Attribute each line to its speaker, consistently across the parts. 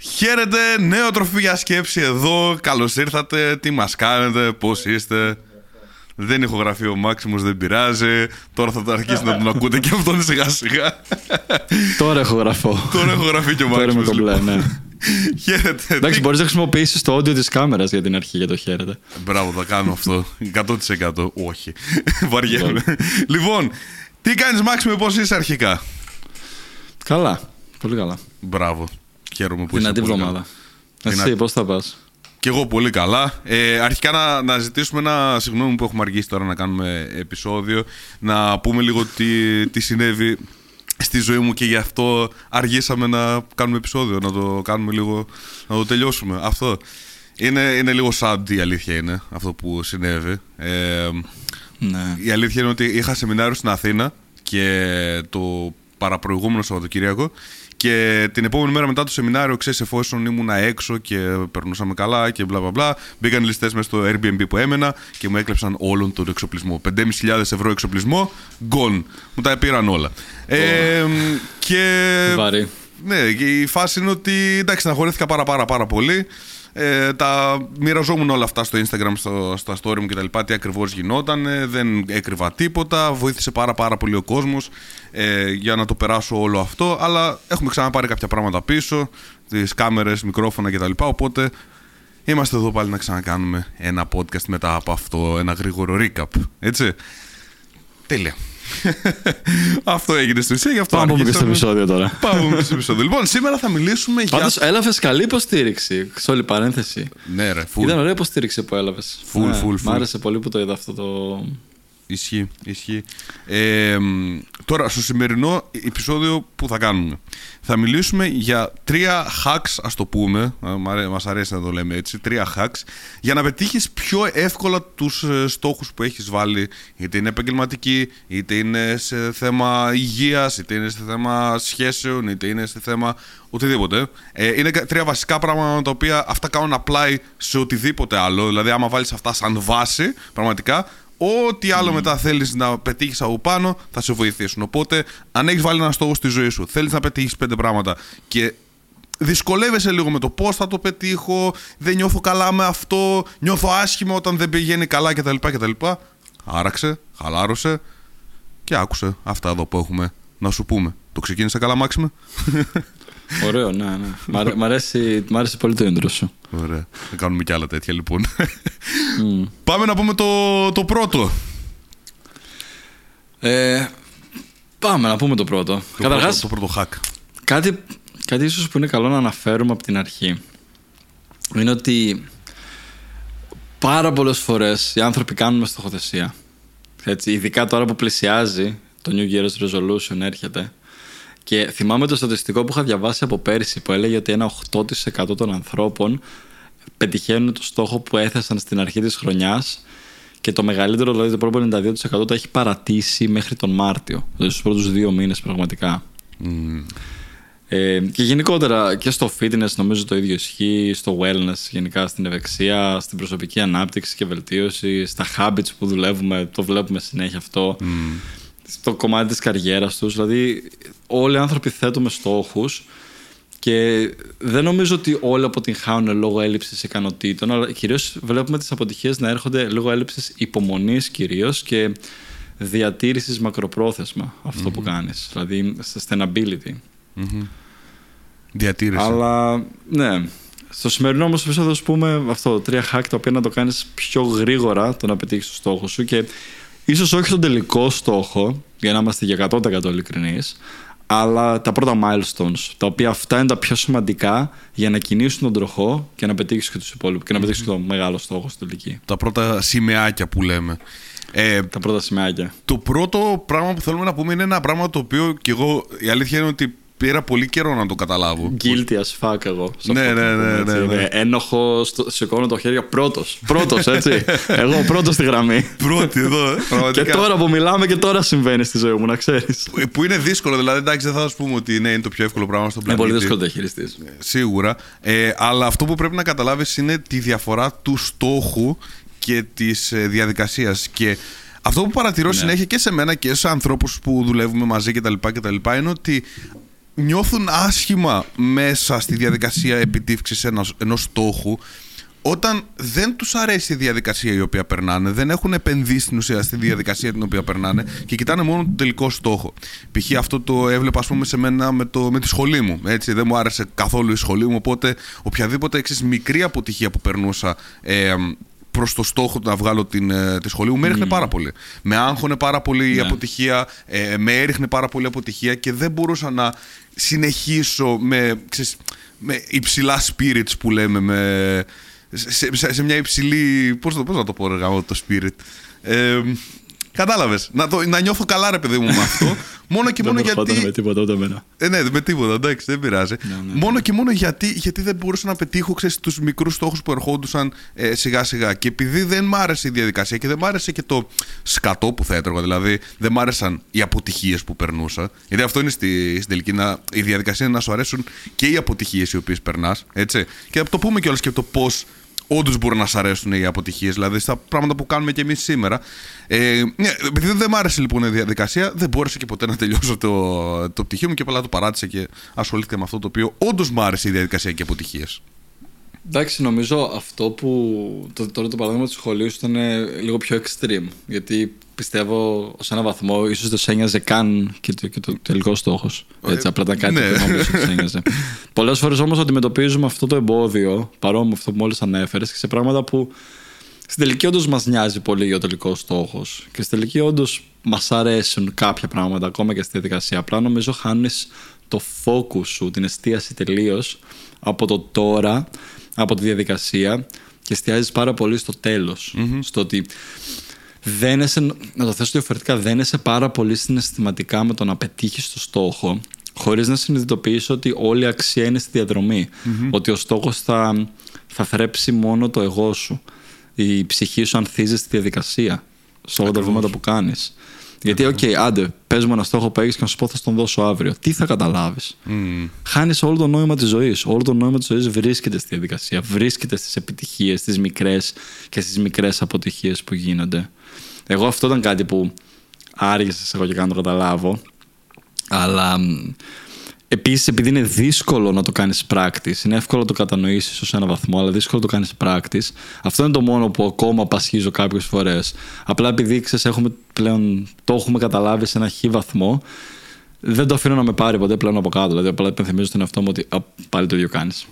Speaker 1: Χαίρετε, νέο τροφή για σκέψη εδώ. Καλώς ήρθατε. Τι μας κάνετε, πώς είστε. Δεν έχω γραφεί ο Μάξιμος, δεν πειράζει. Τώρα θα το αρχίσει να τον ακούτε και αυτόν σιγά σιγά.
Speaker 2: Τώρα έχω γραφώ.
Speaker 1: Τώρα έχω γραφεί και ο
Speaker 2: Τώρα είμαι
Speaker 1: Μάξιμος.
Speaker 2: κομπλέ,
Speaker 1: λοιπόν.
Speaker 2: ναι.
Speaker 1: Χαίρετε.
Speaker 2: Εντάξει,
Speaker 1: Τι-
Speaker 2: μπορείς να χρησιμοποιήσεις το audio της κάμερας για την αρχή για το χαίρετε.
Speaker 1: Μπράβο, θα κάνω αυτό. 100% όχι. Βαριέμαι. λοιπόν, τι κάνεις Μάξιμο, πώς είσαι αρχικά;
Speaker 2: Καλά. Πολύ καλά.
Speaker 1: Μπράβο. Χαίρομαι που είσαι.
Speaker 2: Δυνατή
Speaker 1: πολύ
Speaker 2: εβδομάδα.
Speaker 1: καλά.
Speaker 2: Εσύ,
Speaker 1: Δυνα-
Speaker 2: πώς θα πας;
Speaker 1: Και εγώ πολύ καλά. Ε, αρχικά να, να ζητήσουμε ένα συγγνώμη που έχουμε αργήσει τώρα να κάνουμε επεισόδιο. Να πούμε λίγο τι, τι συνέβη στη ζωή μου και γι' αυτό αργήσαμε να κάνουμε επεισόδιο. Να το κάνουμε λίγο, να το τελειώσουμε. Αυτό. Είναι, είναι λίγο sad η αλήθεια είναι αυτό που συνέβη. Ε,
Speaker 2: Ναι.
Speaker 1: η αλήθεια είναι ότι είχα σεμινάριο στην Αθήνα και το παραπροηγούμενο Σαββατοκύριακο και την επόμενη μέρα μετά το σεμινάριο, ξέρεις, εφόσον ήμουνα έξω και περνούσαμε καλά και μπλα μπλα μπλα, μπήκαν ληστές μέσα στο Airbnb που έμενα και μου έκλεψαν όλον τον εξοπλισμό. 5.500 ευρώ εξοπλισμό, gone. Μου τα πήραν όλα. Ε, και
Speaker 2: Βαρύ.
Speaker 1: ναι, και η φάση είναι ότι εντάξει, στεναχωρήθηκα πάρα πάρα πάρα πολύ. Ε, τα μοιραζόμουν όλα αυτά στο Instagram, στο, στα story μου κτλ. Τι ακριβώς γινόταν. ε, δεν έκρυβα τίποτα. Βοήθησε πάρα πάρα πολύ ο κόσμος ε, για να το περάσω όλο αυτό. Αλλά έχουμε ξαναπάρει κάποια πράγματα πίσω. Τις κάμερες, μικρόφωνα κτλ. Οπότε είμαστε εδώ πάλι να ξανακάνουμε ένα podcast μετά από αυτό. Ένα γρήγορο recap. Έτσι. Τέλεια. αυτό έγινε στην ουσία, γι' αυτό
Speaker 2: Πάμε να πούμε και στο
Speaker 1: αρχίσαμε.
Speaker 2: επεισόδιο τώρα.
Speaker 1: Πάμε στο επεισόδιο. Λοιπόν, σήμερα θα μιλήσουμε για.
Speaker 2: Πάντως έλαβες καλή υποστήριξη. Σε όλη παρένθεση.
Speaker 1: Ναι, ρε, full.
Speaker 2: Ήταν ωραία υποστήριξη που έλαβες.
Speaker 1: Full, full, full.
Speaker 2: Μ' άρεσε πολύ που το είδα αυτό το.
Speaker 1: Ισχύει, ισχύει. Ε, μ, τώρα, στο σημερινό επεισόδιο που θα κάνουμε, θα μιλήσουμε για τρία hacks, ας το πούμε, α, μ' αρέ- μας αρέσει να το λέμε έτσι, τρία hacks, για να πετύχεις πιο εύκολα τους ε, στόχους που έχεις βάλει, είτε είναι επαγγελματική, είτε είναι σε θέμα υγείας, είτε είναι σε θέμα σχέσεων, είτε είναι σε θέμα οτιδήποτε. Ε, είναι κα- τρία βασικά πράγματα τα οποία αυτά κάνουν apply σε οτιδήποτε άλλο, δηλαδή άμα βάλεις αυτά σαν βάση, πραγματικά, Ό,τι άλλο μετά θέλεις να πετύχεις από πάνω θα σε βοηθήσουν. Οπότε, αν έχεις βάλει ένα στόχο στη ζωή σου, θέλεις να πετύχεις πέντε πράγματα και δυσκολεύεσαι λίγο με το πώς θα το πετύχω, δεν νιώθω καλά με αυτό, νιώθω άσχημα όταν δεν πηγαίνει καλά κτλ. κτλ. Άραξε, χαλάρωσε και άκουσε αυτά εδώ που έχουμε να σου πούμε. Το ξεκίνησε καλά, Μάξιμε;
Speaker 2: Ωραίο, ναι, ναι. Μ' αρέ- Μ' αρέσει, μ' άρεσε πολύ το intro σου.
Speaker 1: Ωραία. Θα κάνουμε κι άλλα τέτοια λοιπόν. Πάμε να πούμε το, το πρώτο.
Speaker 2: Ε, πάμε να πούμε το πρώτο.
Speaker 1: Το
Speaker 2: Καταρχάς,
Speaker 1: πρώτο, το πρώτο hack.
Speaker 2: Κάτι, κάτι ίσως που είναι καλό να αναφέρουμε από την αρχή είναι ότι πάρα πολλές φορές οι άνθρωποι κάνουμε στοχοθεσία. Έτσι, ειδικά τώρα που πλησιάζει το New Year's Resolution έρχεται και θυμάμαι το στατιστικό που είχα διαβάσει από πέρσι που έλεγε ότι ένα 8% των ανθρώπων πετυχαίνουν το στόχο που έθεσαν στην αρχή της χρονιάς και το μεγαλύτερο, δηλαδή το πρώτο 92% το έχει παρατήσει μέχρι τον Μάρτιο. Δηλαδή στους πρώτους δύο μήνες πραγματικά. Ε, και γενικότερα και στο fitness νομίζω το ίδιο ισχύει, στο wellness γενικά στην ευεξία, στην προσωπική ανάπτυξη και βελτίωση, στα habits που δουλεύουμε, το βλέπουμε συνέχεια αυτό, στο κομμάτι της καριέρας τους, δηλαδή όλοι οι άνθρωποι θέτουμε στόχους και δεν νομίζω ότι όλοι αποτυγχάνουν λόγω έλλειψης ικανοτήτων, αλλά κυρίως βλέπουμε τις αποτυχίες να έρχονται λόγω έλλειψης υπομονής κυρίως και διατήρησης μακροπρόθεσμα αυτό που κάνεις, δηλαδή sustainability.
Speaker 1: Διατήρηση.
Speaker 2: Αλλά ναι. Στο σημερινό όμως επεισόδιο, θα πούμε αυτό, τρία hack τα οποία να το κάνεις πιο γρήγορα το να πετύχεις το στόχο σου και ίσως όχι τον τελικό στόχο, για να είμαστε για 100% ειλικρινείς, αλλά τα πρώτα milestones, τα οποία αυτά είναι τα πιο σημαντικά για να κινήσουν τον τροχό και να πετύχεις και τους υπόλοιπους και να πετύχεις το μεγάλο στόχο στην τελική.
Speaker 1: τα πρώτα σημαίακια που λέμε. Ε,
Speaker 2: Τα πρώτα σημαίακια.
Speaker 1: το πρώτο πράγμα που θέλουμε να πούμε είναι ένα πράγμα το οποίο και εγώ η αλήθεια είναι ότι πήρα πολύ καιρό να το καταλάβω.
Speaker 2: Guilty as fuck εγώ. σε
Speaker 1: Ναι,
Speaker 2: αυτό
Speaker 1: ναι,
Speaker 2: που
Speaker 1: ναι,
Speaker 2: πούμε, έτσι.
Speaker 1: ναι, ναι.
Speaker 2: Είναι Ένοχο, στο- σηκώνω το χέρι πρώτος. Πρώτος, έτσι. εγώ πρώτος στη γραμμή.
Speaker 1: Πρώτη εδώ, ε,
Speaker 2: Και
Speaker 1: πραγματικά.
Speaker 2: τώρα που μιλάμε και τώρα συμβαίνει στη ζωή μου, να ξέρεις.
Speaker 1: Που- Που είναι δύσκολο, δηλαδή εντάξει, δεν θα σου πούμε ότι ναι, είναι το πιο εύκολο πράγμα στον
Speaker 2: Είναι
Speaker 1: πλανήτη.
Speaker 2: πολύ δύσκολο να το χειριστείς.
Speaker 1: Σίγουρα. Ε, αλλά αυτό που πρέπει να καταλάβεις είναι τη διαφορά του στόχου και της ε, διαδικασίας. Και αυτό που παρατηρώ συνέχεια και σε μένα και σε ανθρώπους που δουλεύουμε μαζί κτλ. κτλ είναι ότι νιώθουν άσχημα μέσα στη διαδικασία επιτύχησης ενός, ενός στόχου όταν δεν τους αρέσει η διαδικασία η οποία περνάνε, δεν έχουν επενδύσει στην ουσία στη διαδικασία την οποία περνάνε και κοιτάνε μόνο τον τελικό στόχο. Π.χ. αυτό το έβλεπα, ας πούμε, σε μένα με, το, με τη σχολή μου. Έτσι, δεν μου άρεσε καθόλου η σχολή μου, οπότε οποιαδήποτε εξής μικρή αποτυχία που περνούσα ε, προς το στόχο του να βγάλω την, ε, τη σχολή μου, με έριχνε πάρα πολύ. Με άγχωνε πάρα πολύ η
Speaker 2: Ναι.
Speaker 1: αποτυχία, ε, με έριχνε πάρα πολύ η αποτυχία και δεν μπορούσα να συνεχίσω με, ξέρεις, με υψηλά spirits που λέμε, με, σε, σε, σε μια υψηλή. Πώς πώς να το πω, ρε γάμο, το spirit. Ε, Κατάλαβες. Να, το- να νιώθω καλά, ρε παιδί μου, με αυτό. μόνο και
Speaker 2: Δεν
Speaker 1: μόνο
Speaker 2: ερχόταν
Speaker 1: γιατί.
Speaker 2: με τίποτα ούτε εμένα.
Speaker 1: Ε, ναι, με τίποτα, εντάξει, δεν πειράζει.
Speaker 2: ναι,
Speaker 1: Μόνο και μόνο γιατί, γιατί δεν μπορούσα να πετύχω τους μικρούς στόχους που ερχόντουσαν ε, σιγά σιγά. Και επειδή δεν μ' άρεσε η διαδικασία και δεν μ' άρεσε και το σκατό που θα έτρωγα, δηλαδή δεν μ' άρεσαν οι αποτυχίες που περνούσα. Γιατί αυτό είναι στη, στην τελική. Να, η διαδικασία είναι να σου αρέσουν και οι αποτυχίες οι οποίες περνάς. Έτσι. Και να το πούμε κιόλας και το πώς όντως μπορούν να σ' αρέσουν οι αποτυχίες, δηλαδή στα πράγματα που κάνουμε και εμείς σήμερα. Ε, ναι, επειδή δεν μ' άρεσε λοιπόν η διαδικασία, δεν μπόρεσα και ποτέ να τελειώσω το, το πτυχίο μου και απλά το παράτησα και ασχολήθηκα με αυτό το οποίο όντως μ' άρεσε η διαδικασία και οι αποτυχίες.
Speaker 2: Εντάξει, νομίζω αυτό που. Το, τώρα το παράδειγμα του σχολείου σου ήταν ε, λίγο πιο extreme. Γιατί πιστεύω σε έναν βαθμό ίσως δεν σε ένοιαζε καν και το, και το τελικός στόχος. Έτσι, απλά ήταν κάτι
Speaker 1: ναι.
Speaker 2: που νόμιζα ότι σε ένοιαζε. Πολλές φορές όμως αντιμετωπίζουμε αυτό το εμπόδιο, παρόμοιο με αυτό που μόλις ανέφερες, και σε πράγματα που στην τελική όντως μας νοιάζει πολύ ο τελικός στόχος. Και στην τελική όντως μας αρέσουν κάποια πράγματα, ακόμα και στη διαδικασία. Απλά νομίζω χάνεις το focus σου, την εστίαση τελείως από το τώρα, από τη διαδικασία και εστιάζεις πάρα πολύ στο τελο Στο ότι δεν είσαι, να το θέσω διαφορετικά, δεν είσαι πάρα πολύ συναισθηματικά με το να πετύχεις το στόχο, χωρίς να συνειδητοποιήσει ότι όλη η αξία είναι στη διαδρομή Ότι ο στόχος θα, θα θρέψει μόνο το εγώ σου. Η ψυχή σου ανθίζει στη διαδικασία, σε όλα τα βήματα που κάνεις. Γιατί, οκ, άντε, πες μου ένα στόχο που έχεις και να σου πω ότι θα στον δώσω αύριο. Τι θα καταλάβεις;
Speaker 1: Mm.
Speaker 2: Χάνεις όλο το νόημα της ζωής. Όλο το νόημα της ζωής βρίσκεται στη διαδικασία. Βρίσκεται στις επιτυχίες, στις μικρές και στις μικρές αποτυχίες που γίνονται. Εγώ αυτό ήταν κάτι που άργησε εγώ και κάνω να το καταλάβω. Αλλά επίσης επειδή είναι δύσκολο να το κάνεις practice, είναι εύκολο να το κατανοήσεις ως ένα βαθμό, αλλά δύσκολο να το κάνεις practice. Αυτό είναι το μόνο που ακόμα πασχίζω κάποιες φορές. Απλά επειδή ξέρεις, έχουμε πλέον, το έχουμε καταλάβει σε ένα χι βαθμό, δεν το αφήνω να με πάρει ποτέ πλέον από κάτω. Δηλαδή, απλά υπενθυμίζω στον εαυτό μου ότι α, πάλι το ίδιο κάνεις.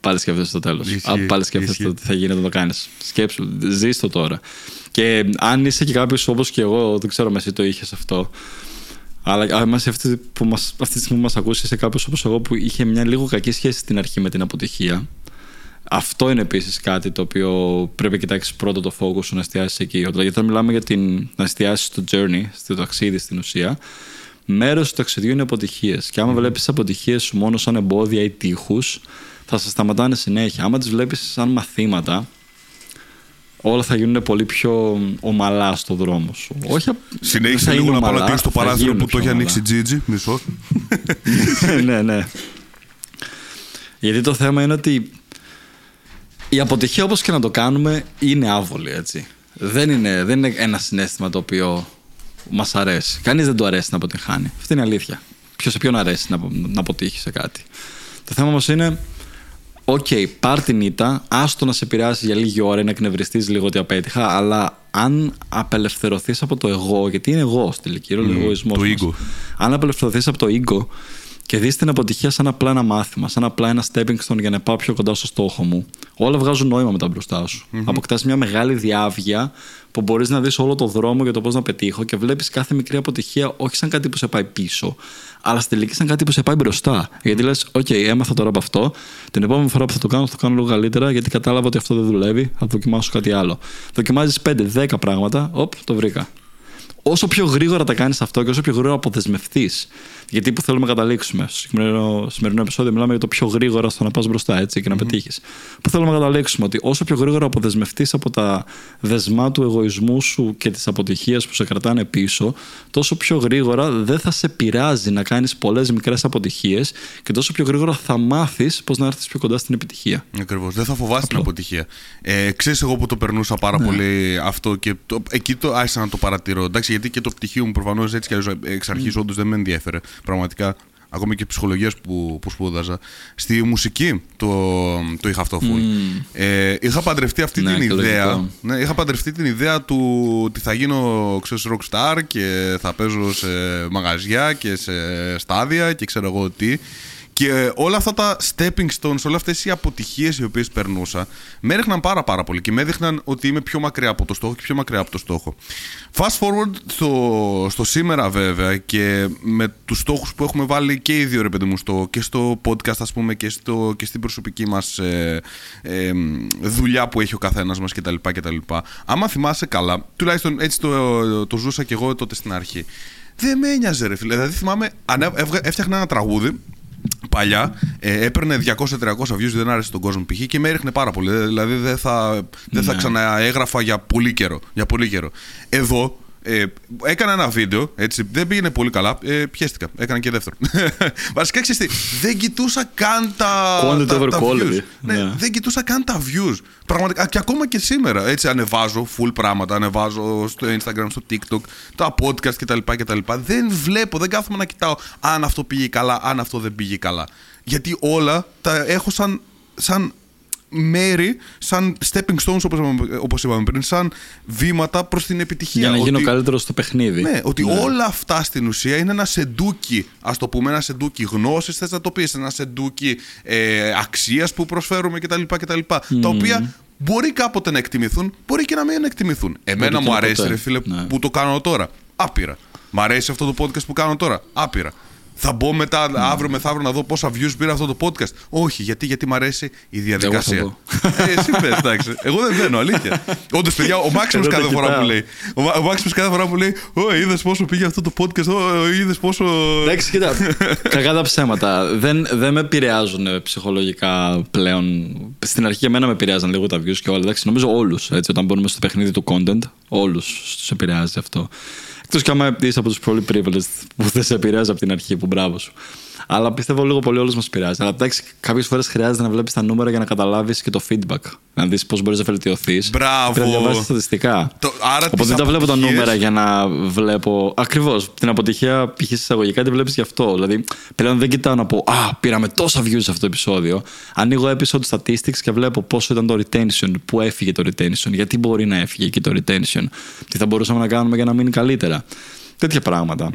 Speaker 2: Πάλι σκέφτεσαι το τέλος.
Speaker 1: Ισχύει,
Speaker 2: Πάλι σκέφτεσαι
Speaker 1: ισχύει.
Speaker 2: το τι θα γίνει όταν το κάνεις. Σκέψου, ζεις το τώρα. Και αν είσαι και κάποιος όπως και εγώ, δεν ξέρω αν εσύ το είχες αυτό. Αλλά αν είσαι αυτή, που μας, αυτή τη στιγμή που μας ακούσεις, είσαι κάποιος όπως εγώ που είχε μια λίγο κακή σχέση στην αρχή με την αποτυχία. Αυτό είναι επίσης κάτι το οποίο πρέπει να κοιτάξεις πρώτα το focus σου να εστιάσεις εκεί. Δηλαδή, όταν μιλάμε για την, να εστιάσεις στο journey, στο ταξίδι στην ουσία, μέρος του ταξιδιού είναι αποτυχίες. Και άμα βλέπεις τις αποτυχίες σου μόνο σαν εμπόδια ή τείχους, θα σε σταματάνε συνέχεια. Άμα τις βλέπεις σαν μαθήματα, όλα θα γίνουν πολύ πιο ομαλά στο δρόμο σου. Όχι, απ- δεν
Speaker 1: Συνέχισε
Speaker 2: θα
Speaker 1: λίγο
Speaker 2: είναι
Speaker 1: να πάω να
Speaker 2: ομαλά,
Speaker 1: κλείσει το
Speaker 2: θα
Speaker 1: παράθυρο
Speaker 2: γίνουν
Speaker 1: που το
Speaker 2: πιο
Speaker 1: έχει
Speaker 2: ομαλά.
Speaker 1: ανοίξει η Τζίτζι. Μισό.
Speaker 2: ναι, ναι. Γιατί το θέμα είναι ότι η αποτυχία όπως και να το κάνουμε είναι άβολη, έτσι. Δεν είναι, δεν είναι ένα συνέστημα το οποίο μας αρέσει. Κανείς δεν του αρέσει να αποτυχάνει. Αυτή είναι η αλήθεια. Ποιος σε ποιον αρέσει να, να αποτύχει σε κάτι. Το θέμα όμως είναι Οκ, πάρ την ήττα, άστο να σε επηρεάσει για λίγη ώρα ή να εκνευριστείς λίγο ότι απέτυχα, αλλά αν απελευθερωθείς από το εγώ, γιατί είναι εγώ στην τελική, είναι ο εγωισμός
Speaker 1: το
Speaker 2: μας.
Speaker 1: ego.
Speaker 2: Αν απελευθερωθείς από το ego και δεις την αποτυχία σαν απλά ένα μάθημα, σαν απλά ένα stepping stone για να πάω πιο κοντά στο στόχο μου, όλα βγάζουν νόημα μετά μπροστά σου. Mm-hmm. Αποκτάς μια μεγάλη διαύγεια που μπορείς να δεις όλο το δρόμο για το πώς να πετύχω και βλέπεις κάθε μικρή αποτυχία όχι σαν κάτι που σε πάει πίσω, αλλά στη τελική σαν κάτι που σε πάει μπροστά. Γιατί λες, OK, έμαθα τώρα από αυτό. Την επόμενη φορά που θα το κάνω, θα το κάνω λίγο καλύτερα, γιατί κατάλαβα ότι αυτό δεν δουλεύει. Θα δοκιμάσω κάτι άλλο. Δοκιμάζεις 5-10 πράγματα, οπ, το βρήκα όσο πιο γρήγορα τα κάνεις αυτό και όσο πιο γρήγορα αποδεσμευτεί. Γιατί που θέλουμε να καταλήξουμε. Στο σημερινό, σημερινό επεισόδιο μιλάμε για το πιο γρήγορα στο να πας μπροστά έτσι, και να πετύχεις. Που θέλουμε να καταλήξουμε ότι όσο πιο γρήγορα αποδεσμευτείς από τα δεσμά του εγωισμού σου και τη αποτυχία που σε κρατάνε πίσω, τόσο πιο γρήγορα δεν θα σε πειράζει να κάνεις πολλές μικρές αποτυχίες και τόσο πιο γρήγορα θα μάθεις πώς να έρθεις πιο κοντά στην επιτυχία.
Speaker 1: Ακριβώς. Δεν θα φοβάσαι την αποτυχία. Ε, Ξέρεις, εγώ που το περνούσα πάρα
Speaker 2: Ναι.
Speaker 1: πολύ αυτό και το, εκεί το άρχισα να το παρατηρώ. Εντάξει, γιατί και το πτυχίο μου προφανώς έτσι κι αλλιώς εξ αρχής όντως δεν με ενδιέφερε. Πραγματικά ακόμη και ψυχολογίας που, που σπούδαζα. Στη μουσική το, το είχα αυτό full. Ε, είχα παντρευτεί αυτή
Speaker 2: Ναι,
Speaker 1: την
Speaker 2: και
Speaker 1: ιδέα.
Speaker 2: λογικό.
Speaker 1: Ναι, είχα παντρευτεί την ιδέα του ότι θα γίνω ξέρεις, rockstar και θα παίζω σε μαγαζιά και σε στάδια και ξέρω εγώ τι. Και όλα αυτά τα stepping stones, όλα αυτές οι αποτυχίες οι οποίες περνούσα, με έριχναν πάρα πάρα πολύ και με έδειχναν ότι είμαι πιο μακριά από το στόχο και πιο μακριά από το στόχο. Fast forward στο, στο σήμερα βέβαια και με τους στόχους που έχουμε βάλει και οι δύο ρε παιδί μου στο, και στο podcast ας πούμε και, στο, και στην προσωπική μας ε, ε, δουλειά που έχει ο καθένας μας κτλ. κτλ. Άμα θυμάσαι καλά, τουλάχιστον έτσι το, το ζούσα και εγώ τότε στην αρχή, δεν με ένοιαζε ρε φίλε. Δηλαδή θυμάμαι, ανέ- έβγα- έφτιαχνα ένα τραγούδι παλιά, ε, έπαιρνε 200-300 views, δεν άρεσε τον κόσμο π.χ. και με έριχνε πάρα πολύ. Ε, Δηλαδή δεν θα, δεν θα
Speaker 2: Ναι.
Speaker 1: ξαναέγραφα για πολύ καιρό. Για πολύ καιρό. Εδώ ε, έκανα ένα βίντεο, έτσι, δεν πήγαινε πολύ καλά. Ε, πιέστηκα. Έκανα και δεύτερο. Βασικά ξέρεις τι, δεν κοιτούσα καν τα.
Speaker 2: Content
Speaker 1: τα,
Speaker 2: over
Speaker 1: τα
Speaker 2: quality.
Speaker 1: views. Ναι,
Speaker 2: Ναι.
Speaker 1: δεν κοιτούσα καν τα views. Πραγματικά. Και ακόμα και σήμερα. Έτσι, ανεβάζω full πράγματα. Ανεβάζω στο Instagram, στο TikTok, τα podcast κτλ. κτλ. Δεν βλέπω, δεν κάθομαι να κοιτάω αν αυτό πήγε καλά, αν αυτό δεν πήγε καλά. Γιατί όλα τα έχω σαν, σαν μέρη, σαν stepping stones όπως, είπαμε- όπως είπαμε πριν, σαν βήματα προς την επιτυχία.
Speaker 2: Για να γίνω
Speaker 1: Ότι-
Speaker 2: καλύτερος στο παιχνίδι.
Speaker 1: ναι, ότι όλα αυτά στην ουσία είναι ένα σεντούκι, ας το πούμε, ένα σεντούκι γνώσης, θες να το πεις, ένα σεντούκι ε, αξίας που προσφέρουμε κτλ. κτλ Τα οποία μπορεί κάποτε να εκτιμηθούν, μπορεί και να μην εκτιμηθούν. Εμένα
Speaker 2: και
Speaker 1: μου
Speaker 2: να
Speaker 1: αρέσει,
Speaker 2: ποτέ.
Speaker 1: ρε φίλε,
Speaker 2: Ναι.
Speaker 1: που το κάνω τώρα. Άπειρα. Μ' αρέσει αυτό το podcast που κάνω τώρα. Άπειρα. Θα μπω μετά, αύριο μεθαύριο, να δω πόσα views πήρε αυτό το podcast. Όχι, γιατί, γιατί μ' αρέσει η διαδικασία.
Speaker 2: Εγώ
Speaker 1: ε, εσύ πες, εντάξει. Εγώ δεν μπαίνω, αλήθεια. Όντως, παιδιά, ο Μάξιμος
Speaker 2: Εγώ το
Speaker 1: κάθε φορά
Speaker 2: κοιτάω.
Speaker 1: που λέει. Ο, Μα- ο Μάξιμος κάθε φορά που λέει: Ω, είδες πόσο πήγε αυτό το podcast, Ω, είδες πόσο.
Speaker 2: Εντάξει, κοίτα. κακά τα ψέματα. Δεν, δεν με επηρεάζουν ε, ψυχολογικά πλέον. Στην αρχή εμένα με επηρεάζαν λίγο τα views και όλα. Εντάξει, νομίζω όλους. Όταν μπαίνουμε στο παιχνίδι του content, όλους τους επηρεάζει αυτό. Εκτός κι άμα είσαι από τους πολύ privileged που δεν σε επηρεάζει από την αρχή, που μπράβο σου. Αλλά πιστεύω λίγο πολύ όλους μας επηρεάζει. Αλλά εντάξει, κάποιες φορές χρειάζεται να βλέπεις τα νούμερα για να καταλάβεις και το feedback. Να δεις πώς μπορείς να βελτιωθείς.
Speaker 1: Μπράβο.
Speaker 2: Πρέπει να διαβάσεις στατιστικά.
Speaker 1: Το- άρα
Speaker 2: Οπότε
Speaker 1: τις
Speaker 2: δεν τα βλέπω τα
Speaker 1: αποτυχίες-
Speaker 2: νούμερα για να βλέπω. Ακριβώς. Την αποτυχία π.χ. εισαγωγικά τη βλέπεις γι' αυτό. Δηλαδή, πλέον δεν κοιτάω να πω Α, πήραμε τόσα views σε αυτό το επεισόδιο. Ανοίγω episode statistics και βλέπω πόσο ήταν το retention, πού έφυγε το retention, γιατί μπορεί να έφυγε εκεί το retention, τι θα μπορούσαμε να κάνουμε για να μείνει καλύτερα. Τέτοια πράγματα.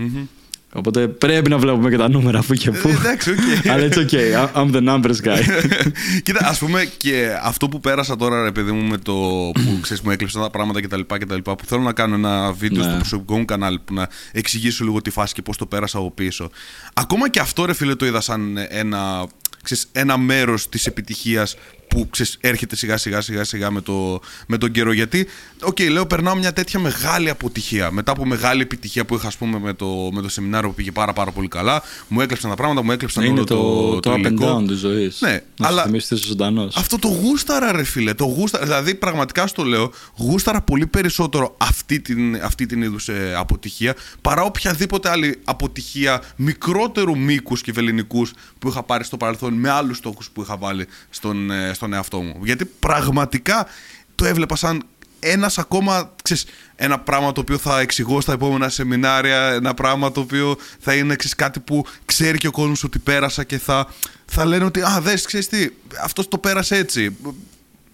Speaker 2: Οπότε πρέπει να βλέπουμε και τα νούμερα που και που.
Speaker 1: Ε, εντάξει, οκ.
Speaker 2: Αλλά it's okay. I'm the numbers guy.
Speaker 1: Κοίτα, ας πούμε και αυτό που πέρασα τώρα, ρε παιδί μου, με το που ξέρεις, μου έκλεψαν τα πράγματα κτλ. κτλ που θέλω να κάνω ένα βίντεο
Speaker 2: Ναι.
Speaker 1: στο προσωπικό μου κανάλι που να εξηγήσω λίγο τη φάση και πώς το πέρασα από πίσω. Ακόμα και αυτό, ρε φίλε, το είδα σαν ένα, ξέρεις, ένα μέρος της επιτυχίας που ξέρεις, έρχεται σιγά σιγά σιγά σιγά με, το, με τον καιρό. Γιατί, οκ, λέω, περνάω μια τέτοια μεγάλη αποτυχία. Μετά από μεγάλη επιτυχία που είχα, ας πούμε, με το, με το σεμινάριο που πήγε πάρα, πάρα πολύ καλά, μου έκλεψαν τα πράγματα, μου έκλεψαν
Speaker 2: Είναι
Speaker 1: όλο
Speaker 2: το,
Speaker 1: το,
Speaker 2: το, up and
Speaker 1: υλικό.
Speaker 2: down της ζωής.
Speaker 1: Ναι,
Speaker 2: να
Speaker 1: αλλά-
Speaker 2: σου θυμίσεις ότι είσαι ζωντανός.
Speaker 1: Αυτό το γούσταρα, ρε φίλε. Το γούσταρα, δηλαδή, πραγματικά στο λέω, γούσταρα πολύ περισσότερο αυτή την, αυτή την είδους ε, αποτυχία παρά οποιαδήποτε άλλη αποτυχία μικρότερου μήκους και βεληνικού που είχα πάρει στο παρελθόν με άλλους στόχους που είχα βάλει στον, ε, στον εαυτό μου. Γιατί πραγματικά το έβλεπα σαν ένας ακόμα, ξέρεις, ένα πράγμα το οποίο θα εξηγώ στα επόμενα σεμινάρια, ένα πράγμα το οποίο θα είναι ξέρεις, κάτι που ξέρει και ο κόσμος ότι πέρασα και θα, θα λένε ότι «Α, δες, ξέρεις τι, αυτός το πέρασε έτσι».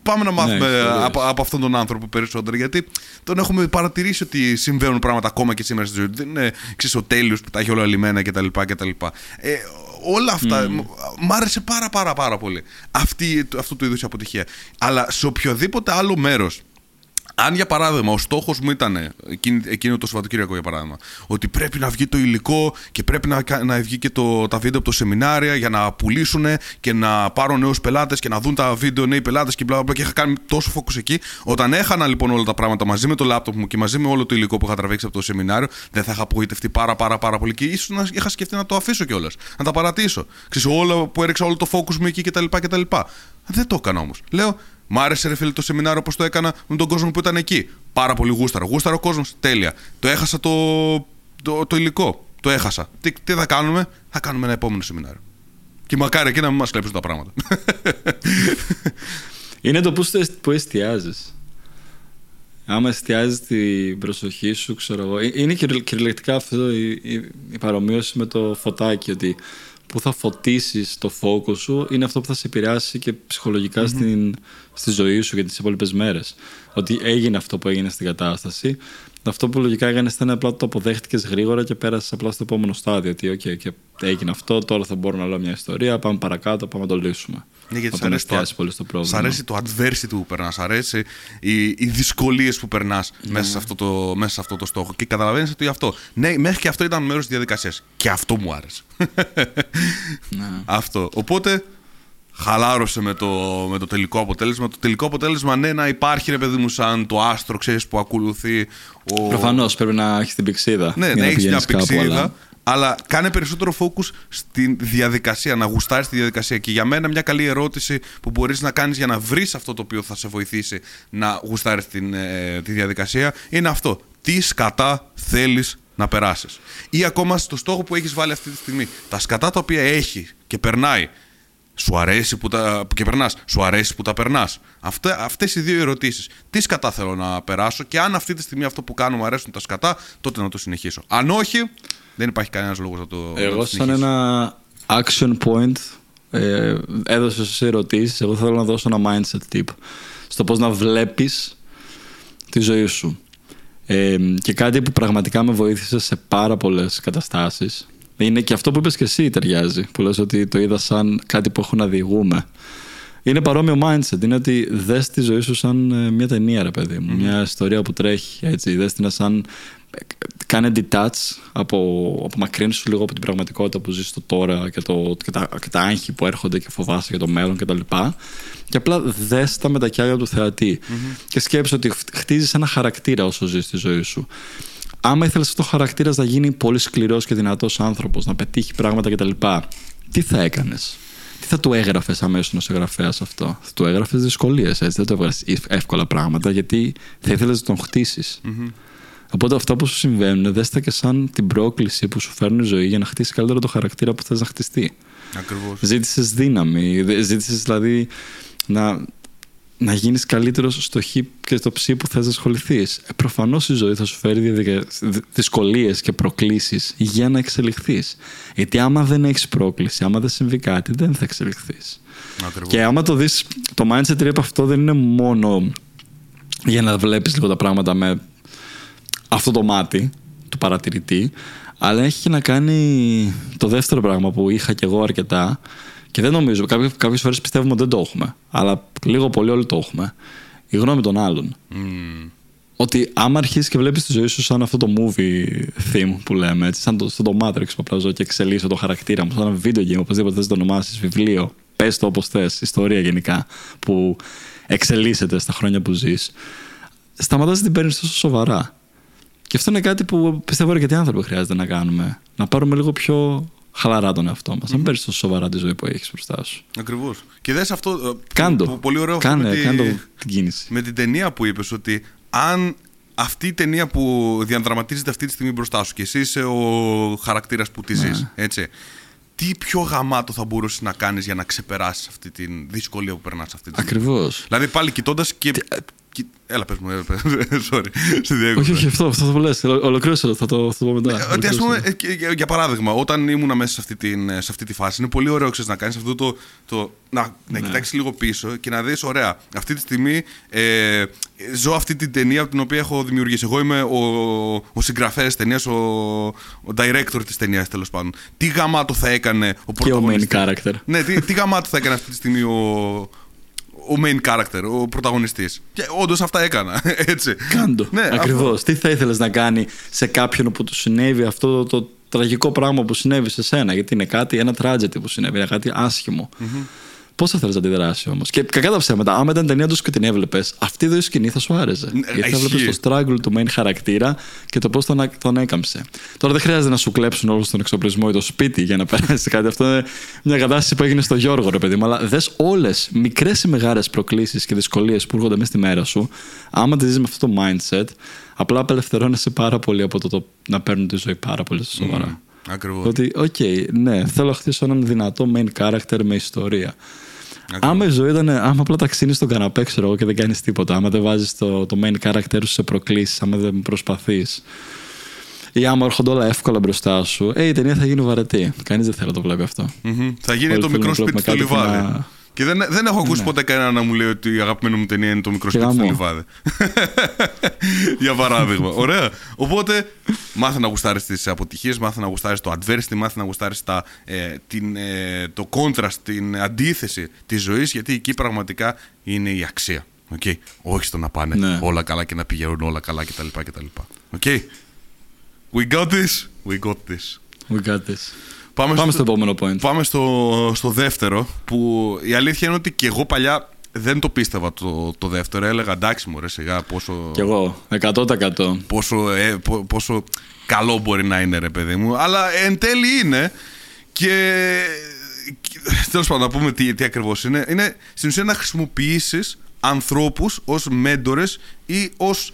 Speaker 1: Πάμε να μάθουμε
Speaker 2: ξέρω,
Speaker 1: από, από αυτόν τον άνθρωπο περισσότερο, γιατί τον έχουμε παρατηρήσει ότι συμβαίνουν πράγματα ακόμα και σήμερα στη ζωή του. Δεν είναι ξέρεις, ο τέλειος που τα έχει όλα λιμένα κτλ. κτλ. Ε, όλα αυτά μ- μ' άρεσε πάρα πάρα πάρα πολύ αυτή, αυτού του είδους η αποτυχία. Αλλά σε οποιοδήποτε άλλο μέρος αν για παράδειγμα ο στόχος μου ήταν εκείνη, εκείνο το Σαββατοκύριακο για παράδειγμα ότι πρέπει να βγει το υλικό και πρέπει να, κα- να βγει και το, τα βίντεο από το σεμινάρια για να πουλήσουν και να πάρουν νέους πελάτες και να δουν τα βίντεο νέοι πελάτες και μπλα μπλα, μπλα και είχα κάνει τόσο focus εκεί. Όταν έχανα λοιπόν όλα τα πράγματα μαζί με το λάπτοπ μου και μαζί με όλο το υλικό που είχα τραβήξει από το σεμινάριο, δεν θα είχα απογοητευτεί πάρα πάρα πάρα πολύ και ίσως να είχα σκεφτεί να το αφήσω κιόλας. Να τα παρατήσω. Ξέρεις, όλο που έριξα όλο το focus μου εκεί κτλ. κτλ. Δεν το έκανα όμως. Λέω, Μ' άρεσε ρε φίλε το σεμινάριο όπως το έκανα με τον κόσμο που ήταν εκεί. Πάρα πολύ γούσταρο. Γούσταρο ο κόσμος. Τέλεια. Το έχασα το, το, το υλικό. Το έχασα. Τι, τι θα κάνουμε, θα κάνουμε ένα επόμενο σεμινάριο. Και μακάρι εκεί να μην μας κλέψουν τα πράγματα.
Speaker 2: Είναι το που, που εστιάζεις. Άμα εστιάζεις την προσοχή σου, ξέρω εγώ. ε- Είναι κυρι- κυριολεκτικά αυτό η, η, η παρομοίωση με το φωτάκι. Ότι που θα φωτίσεις το focus σου είναι αυτό που θα σε επηρεάσει και ψυχολογικα στην, στη ζωή σου για τις υπόλοιπες μέρες. Ότι έγινε αυτό που έγινε στην κατάσταση. Αυτό που λογικά έκανε ήταν απλά το αποδέχτηκες γρήγορα και πέρασες απλά στο επόμενο στάδιο. Ότι, OK, και έγινε αυτό, τώρα θα μπορώ να λέω μια ιστορία, πάμε παρακάτω, πάμε να το λύσουμε.
Speaker 1: Ναι, γιατί
Speaker 2: Όταν
Speaker 1: σ' αρέσει, το,
Speaker 2: εστιάσει πολύ στο πρόβλημα.
Speaker 1: σ' αρέσει το adversity που περνάς, σ' αρέσει οι, οι δυσκολίες που περνάς μέσα, σε αυτό το, μέσα σε αυτό το στόχο. Και καταλαβαίνεις ότι αυτό. Ναι, μέχρι και αυτό ήταν μέρος της διαδικασίας. Και αυτό μου άρεσε.
Speaker 2: Ναι.
Speaker 1: αυτό. Οπότε χαλάρωσε με το, με το τελικό αποτέλεσμα. Το τελικό αποτέλεσμα, ναι, να υπάρχει ρε παιδί μου, σαν το άστρο, ξέρεις που ακολουθεί. Ο...
Speaker 2: Προφανώς πρέπει να έχεις την πηξίδα.
Speaker 1: Ναι,
Speaker 2: για
Speaker 1: να έχεις μια
Speaker 2: πηγαίνεις κάπου,
Speaker 1: πηξίδα.
Speaker 2: αλλά-
Speaker 1: Αλλά κάνε περισσότερο focus στη διαδικασία, να γουστάρεις τη διαδικασία. Και για μένα, μια καλή ερώτηση που μπορείς να κάνεις για να βρεις αυτό το οποίο θα σε βοηθήσει να γουστάρεις ε, τη διαδικασία είναι αυτό. Τι σκατά θέλεις να περάσεις. Ή ακόμα στο στόχο που έχεις βάλει αυτή τη στιγμή. Τα σκατά τα οποία έχει και περνάει. Σου αρέσει που τα. και περνάς. Σου αρέσει που τα περνάς. Αυτέ οι δύο ερωτήσεις. Τι σκατά θέλω να περάσω και αν αυτή τη στιγμή αυτό που κάνω μου αρέσουν τα σκατά, τότε να το συνεχίσω. Αν όχι, δεν υπάρχει κανένας λόγος να το. να
Speaker 2: Εγώ
Speaker 1: το
Speaker 2: σαν
Speaker 1: συνεχίσω.
Speaker 2: ένα action point ε, έδωσες εσύ ερωτήσεις Εγώ θέλω να δώσω ένα mindset tip στο πώς να βλέπεις τη ζωή σου. Ε, και κάτι που πραγματικά με βοήθησε σε πάρα πολλές καταστάσεις είναι και αυτό που είπες και εσύ ταιριάζει που λες ότι το είδα σαν κάτι που έχω να διηγούμε. Είναι παρόμοιο mindset. Είναι ότι δες τη ζωή σου σαν ε, μια ταινία, ρε παιδί μου. Μια ιστορία που τρέχει. Έτσι. Δες την σαν. ε, Κάνε detach από, απομακρύνσου λίγο από την πραγματικότητα που ζεις στο τώρα και, το, και, τα, και τα άγχη που έρχονται και φοβάσαι για το μέλλον κτλ. Και, και απλά δες τα με τα κιάλια του θεατη Και σκέψου ότι χτίζεις ένα χαρακτήρα όσο ζεις τη ζωή σου. Άμα ήθελες αυτό ο χαρακτήρας να γίνει πολύ σκληρός και δυνατός άνθρωπος, να πετύχει πράγματα κτλ. Τι θα έκανες; Τι θα του έγραφες αμέσως ένα συγγραφέας αυτό; Θα του έγραφες δυσκολίες, έτσι. Δεν του έβγαλες εύκολα πράγματα, γιατί θα ήθελες να τον χτισει Οπότε αυτά που σου συμβαίνουν, δες τα και σαν την πρόκληση που σου φέρνει η ζωή για να χτίσεις καλύτερα το χαρακτήρα που θες να χτιστεί.
Speaker 1: Ακριβώς.
Speaker 2: Ζήτησες δύναμη. Ζήτησες δηλαδή να, να γίνεις καλύτερος στο χ και στο ψ που θες να ασχοληθείς. Ε, Προφανώς η ζωή θα σου φέρει δυσκολίες και προκλήσεις για να εξελιχθείς. Γιατί άμα δεν έχεις πρόκληση, άμα δεν συμβεί κάτι, δεν θα εξελιχθείς.
Speaker 1: Ακριβώς.
Speaker 2: Και άμα το δεις, το mindset trip αυτό δεν είναι μόνο για να βλέπεις λίγο τα πράγματα με αυτό το μάτι του παρατηρητή, αλλά έχει και να κάνει το δεύτερο πράγμα που είχα κι εγώ αρκετά και δεν νομίζω, κάποιες φορές πιστεύουμε ότι δεν το έχουμε, αλλά λίγο πολύ όλοι το έχουμε. Η γνώμη των άλλων.
Speaker 1: Μμμ.
Speaker 2: Ότι άμα αρχίσεις και βλέπεις τη ζωή σου σαν αυτό το movie theme που λέμε, έτσι, σαν το, σαν το Matrix που απλά ζω και εξελίσσω το χαρακτήρα μου, σαν ένα video game, οπωσδήποτε θες να το ονομάσεις, βιβλίο, πες το όπως θες, ιστορία γενικά, που εξελίσσεται στα χρόνια που ζεις, σταματάς να την παίρνεις τόσο σοβαρά. Και αυτό είναι κάτι που πιστεύω αρκετοί άνθρωποι χρειάζεται να κάνουμε. Να πάρουμε λίγο πιο χαλαρά τον εαυτό μας. Να μην παίρνεις τόσο σοβαρά τη ζωή που έχεις μπροστά σου.
Speaker 1: Ακριβώς. Και δες αυτό. ε, που-
Speaker 2: Κάντο.
Speaker 1: που- Πολύ ωραίο αυτό
Speaker 2: Κάνε,
Speaker 1: με, τη-
Speaker 2: κάνε το- την κίνηση.
Speaker 1: με την ταινία που είπες ότι αν αυτή η ταινία που διαδραματίζεται αυτή τη στιγμή μπροστά σου και εσύ είσαι ο χαρακτήρας που τη
Speaker 2: Ναι.
Speaker 1: ζεις, έτσι. Τι πιο γαμάτο θα μπορούσες να κάνεις για να ξεπεράσεις αυτή τη δυσκολία που περνάς αυτή τη στιγμή;
Speaker 2: Ακριβώς.
Speaker 1: Δηλαδή πάλι κοιτώντας και. κι- Έλα, πες μου, έλα, πες. sorry, στη διέκοψα.
Speaker 2: Όχι, όχι, αυτό, αυτό θα το λες. Ολοκλήρωσε το, θα το, θα το πω μετά.
Speaker 1: Ε, Ότι ας
Speaker 2: Ολοκλήρωσε
Speaker 1: πούμε,
Speaker 2: το.
Speaker 1: ε, και- για, για παράδειγμα, όταν ήμουν μέσα σε αυτή, την, σε αυτή τη φάση, είναι πολύ ωραίο ξέρεις, να κάνεις αυτό το. το να να
Speaker 2: Ναι.
Speaker 1: κοιτάξεις λίγο πίσω και να δεις, ωραία, αυτή τη στιγμή ε, ζω αυτή την ταινία την οποία έχω δημιουργήσει. Εγώ είμαι ο, ο συγγραφέας της ταινίας, ο, ο director της ταινίας τέλος πάντων. Τι γαμάτο θα έκανε ο
Speaker 2: Και ο main
Speaker 1: πρωταγωνιστής;
Speaker 2: character.
Speaker 1: Ναι, τι, τι γαμάτο θα έκανε αυτή τη στιγμή ο, ο main character, ο πρωταγωνιστής. Και όντως αυτά έκανα. Έτσι.
Speaker 2: Κάντο.
Speaker 1: Ναι,
Speaker 2: Ακριβώς.
Speaker 1: αυτό.
Speaker 2: Τι θα ήθελες να κάνει σε κάποιον που του συνέβη αυτό το, το τραγικό πράγμα που συνέβη σε σένα; Γιατί είναι κάτι, ένα tragedy που συνέβη, είναι κάτι άσχημο. Πώς θα θέλεις να αντιδράσει όμως; Και κακά τα ψέματα, άμα ήταν ταινία τους και την έβλεπες, αυτή εδώ η σκηνή θα σου άρεσε.
Speaker 1: Ναι,
Speaker 2: Γιατί θα
Speaker 1: ισχύει.
Speaker 2: έβλεπες το struggle του main χαρακτήρα και το πώς τον, τον έκαμψε. Τώρα δεν χρειάζεται να σου κλέψουν όλο τον εξοπλισμό ή το σπίτι για να περάσει κάτι. Αυτό είναι μια κατάσταση που έγινε στο Γιώργο, ρε παιδί μου. Αλλά δες όλες μικρές ή μεγάλες προκλήσεις και δυσκολίες που έρχονται μέσα στη μέρα σου, άμα τις ζει με αυτό το mindset, απλά απελευθερώνεσαι πάρα πολύ από το, το να παίρνουν τη ζωή πάρα πολύ στα σοβαρά.
Speaker 1: Ακριβώς.
Speaker 2: Ότι, οκ, ναι, θέλω να χτίσω έναν δυνατό main character με ιστορία. Άμα η ζωή ήταν, άμα απλά τα ξύνεις στον καναπέ, ξέρω εγώ, και δεν κάνεις τίποτα, άμα δεν βάζεις το, το main character σου σε προκλήσεις, άμα δεν προσπαθείς. Ή άμα έρχονται όλα εύκολα μπροστά σου, ε, η ταινία θα γίνει βαρετή. Κανείς δεν θέλει να το βλέπει αυτό.
Speaker 1: Μμμ. Θα γίνει
Speaker 2: Όλοι
Speaker 1: το
Speaker 2: θέλουν
Speaker 1: μικρό
Speaker 2: να
Speaker 1: σπίτι
Speaker 2: βλέπουμε
Speaker 1: στο
Speaker 2: κάτι που
Speaker 1: λιβάδι.
Speaker 2: να-
Speaker 1: Και δεν, δεν έχω ακούσει
Speaker 2: Ναι.
Speaker 1: ποτέ κανένα να μου λέει ότι η αγαπημένη μου ταινία είναι το μικρό
Speaker 2: Και
Speaker 1: σπίτι στο
Speaker 2: γαμό.
Speaker 1: λιβάδι. Για παράδειγμα. Ωραία. Οπότε, μάθε να γουστάρεις τις αποτυχίες, μάθε να γουστάρεις το adversity, μάθε να γουστάρεις ε, την, ε, το contrast, την αντίθεση της ζωής, γιατί εκεί πραγματικά είναι η αξία. Okay. Όχι στο να πάνε
Speaker 2: Ναι.
Speaker 1: όλα καλά και να πηγαίνουν όλα καλά κτλ. κτλ. Okay. We got this. We got this.
Speaker 2: We got this.
Speaker 1: Πάμε,
Speaker 2: Πάμε στο επόμενο point.
Speaker 1: Πάμε στο, στο δεύτερο, που η αλήθεια είναι ότι και εγώ παλιά δεν το πίστευα το, το δεύτερο. Έλεγα εντάξει μωρέ σιγά πόσο,
Speaker 2: Κι εγώ, 100%.
Speaker 1: πόσο, ε, πο- πόσο καλό μπορεί να είναι ρε παιδί μου. Αλλά εν τέλει είναι και... και- Τέλος πάντων να πούμε τι, τι ακριβώς είναι. Είναι στην ουσία να χρησιμοποιήσεις ανθρώπους ως μέντορες ή ως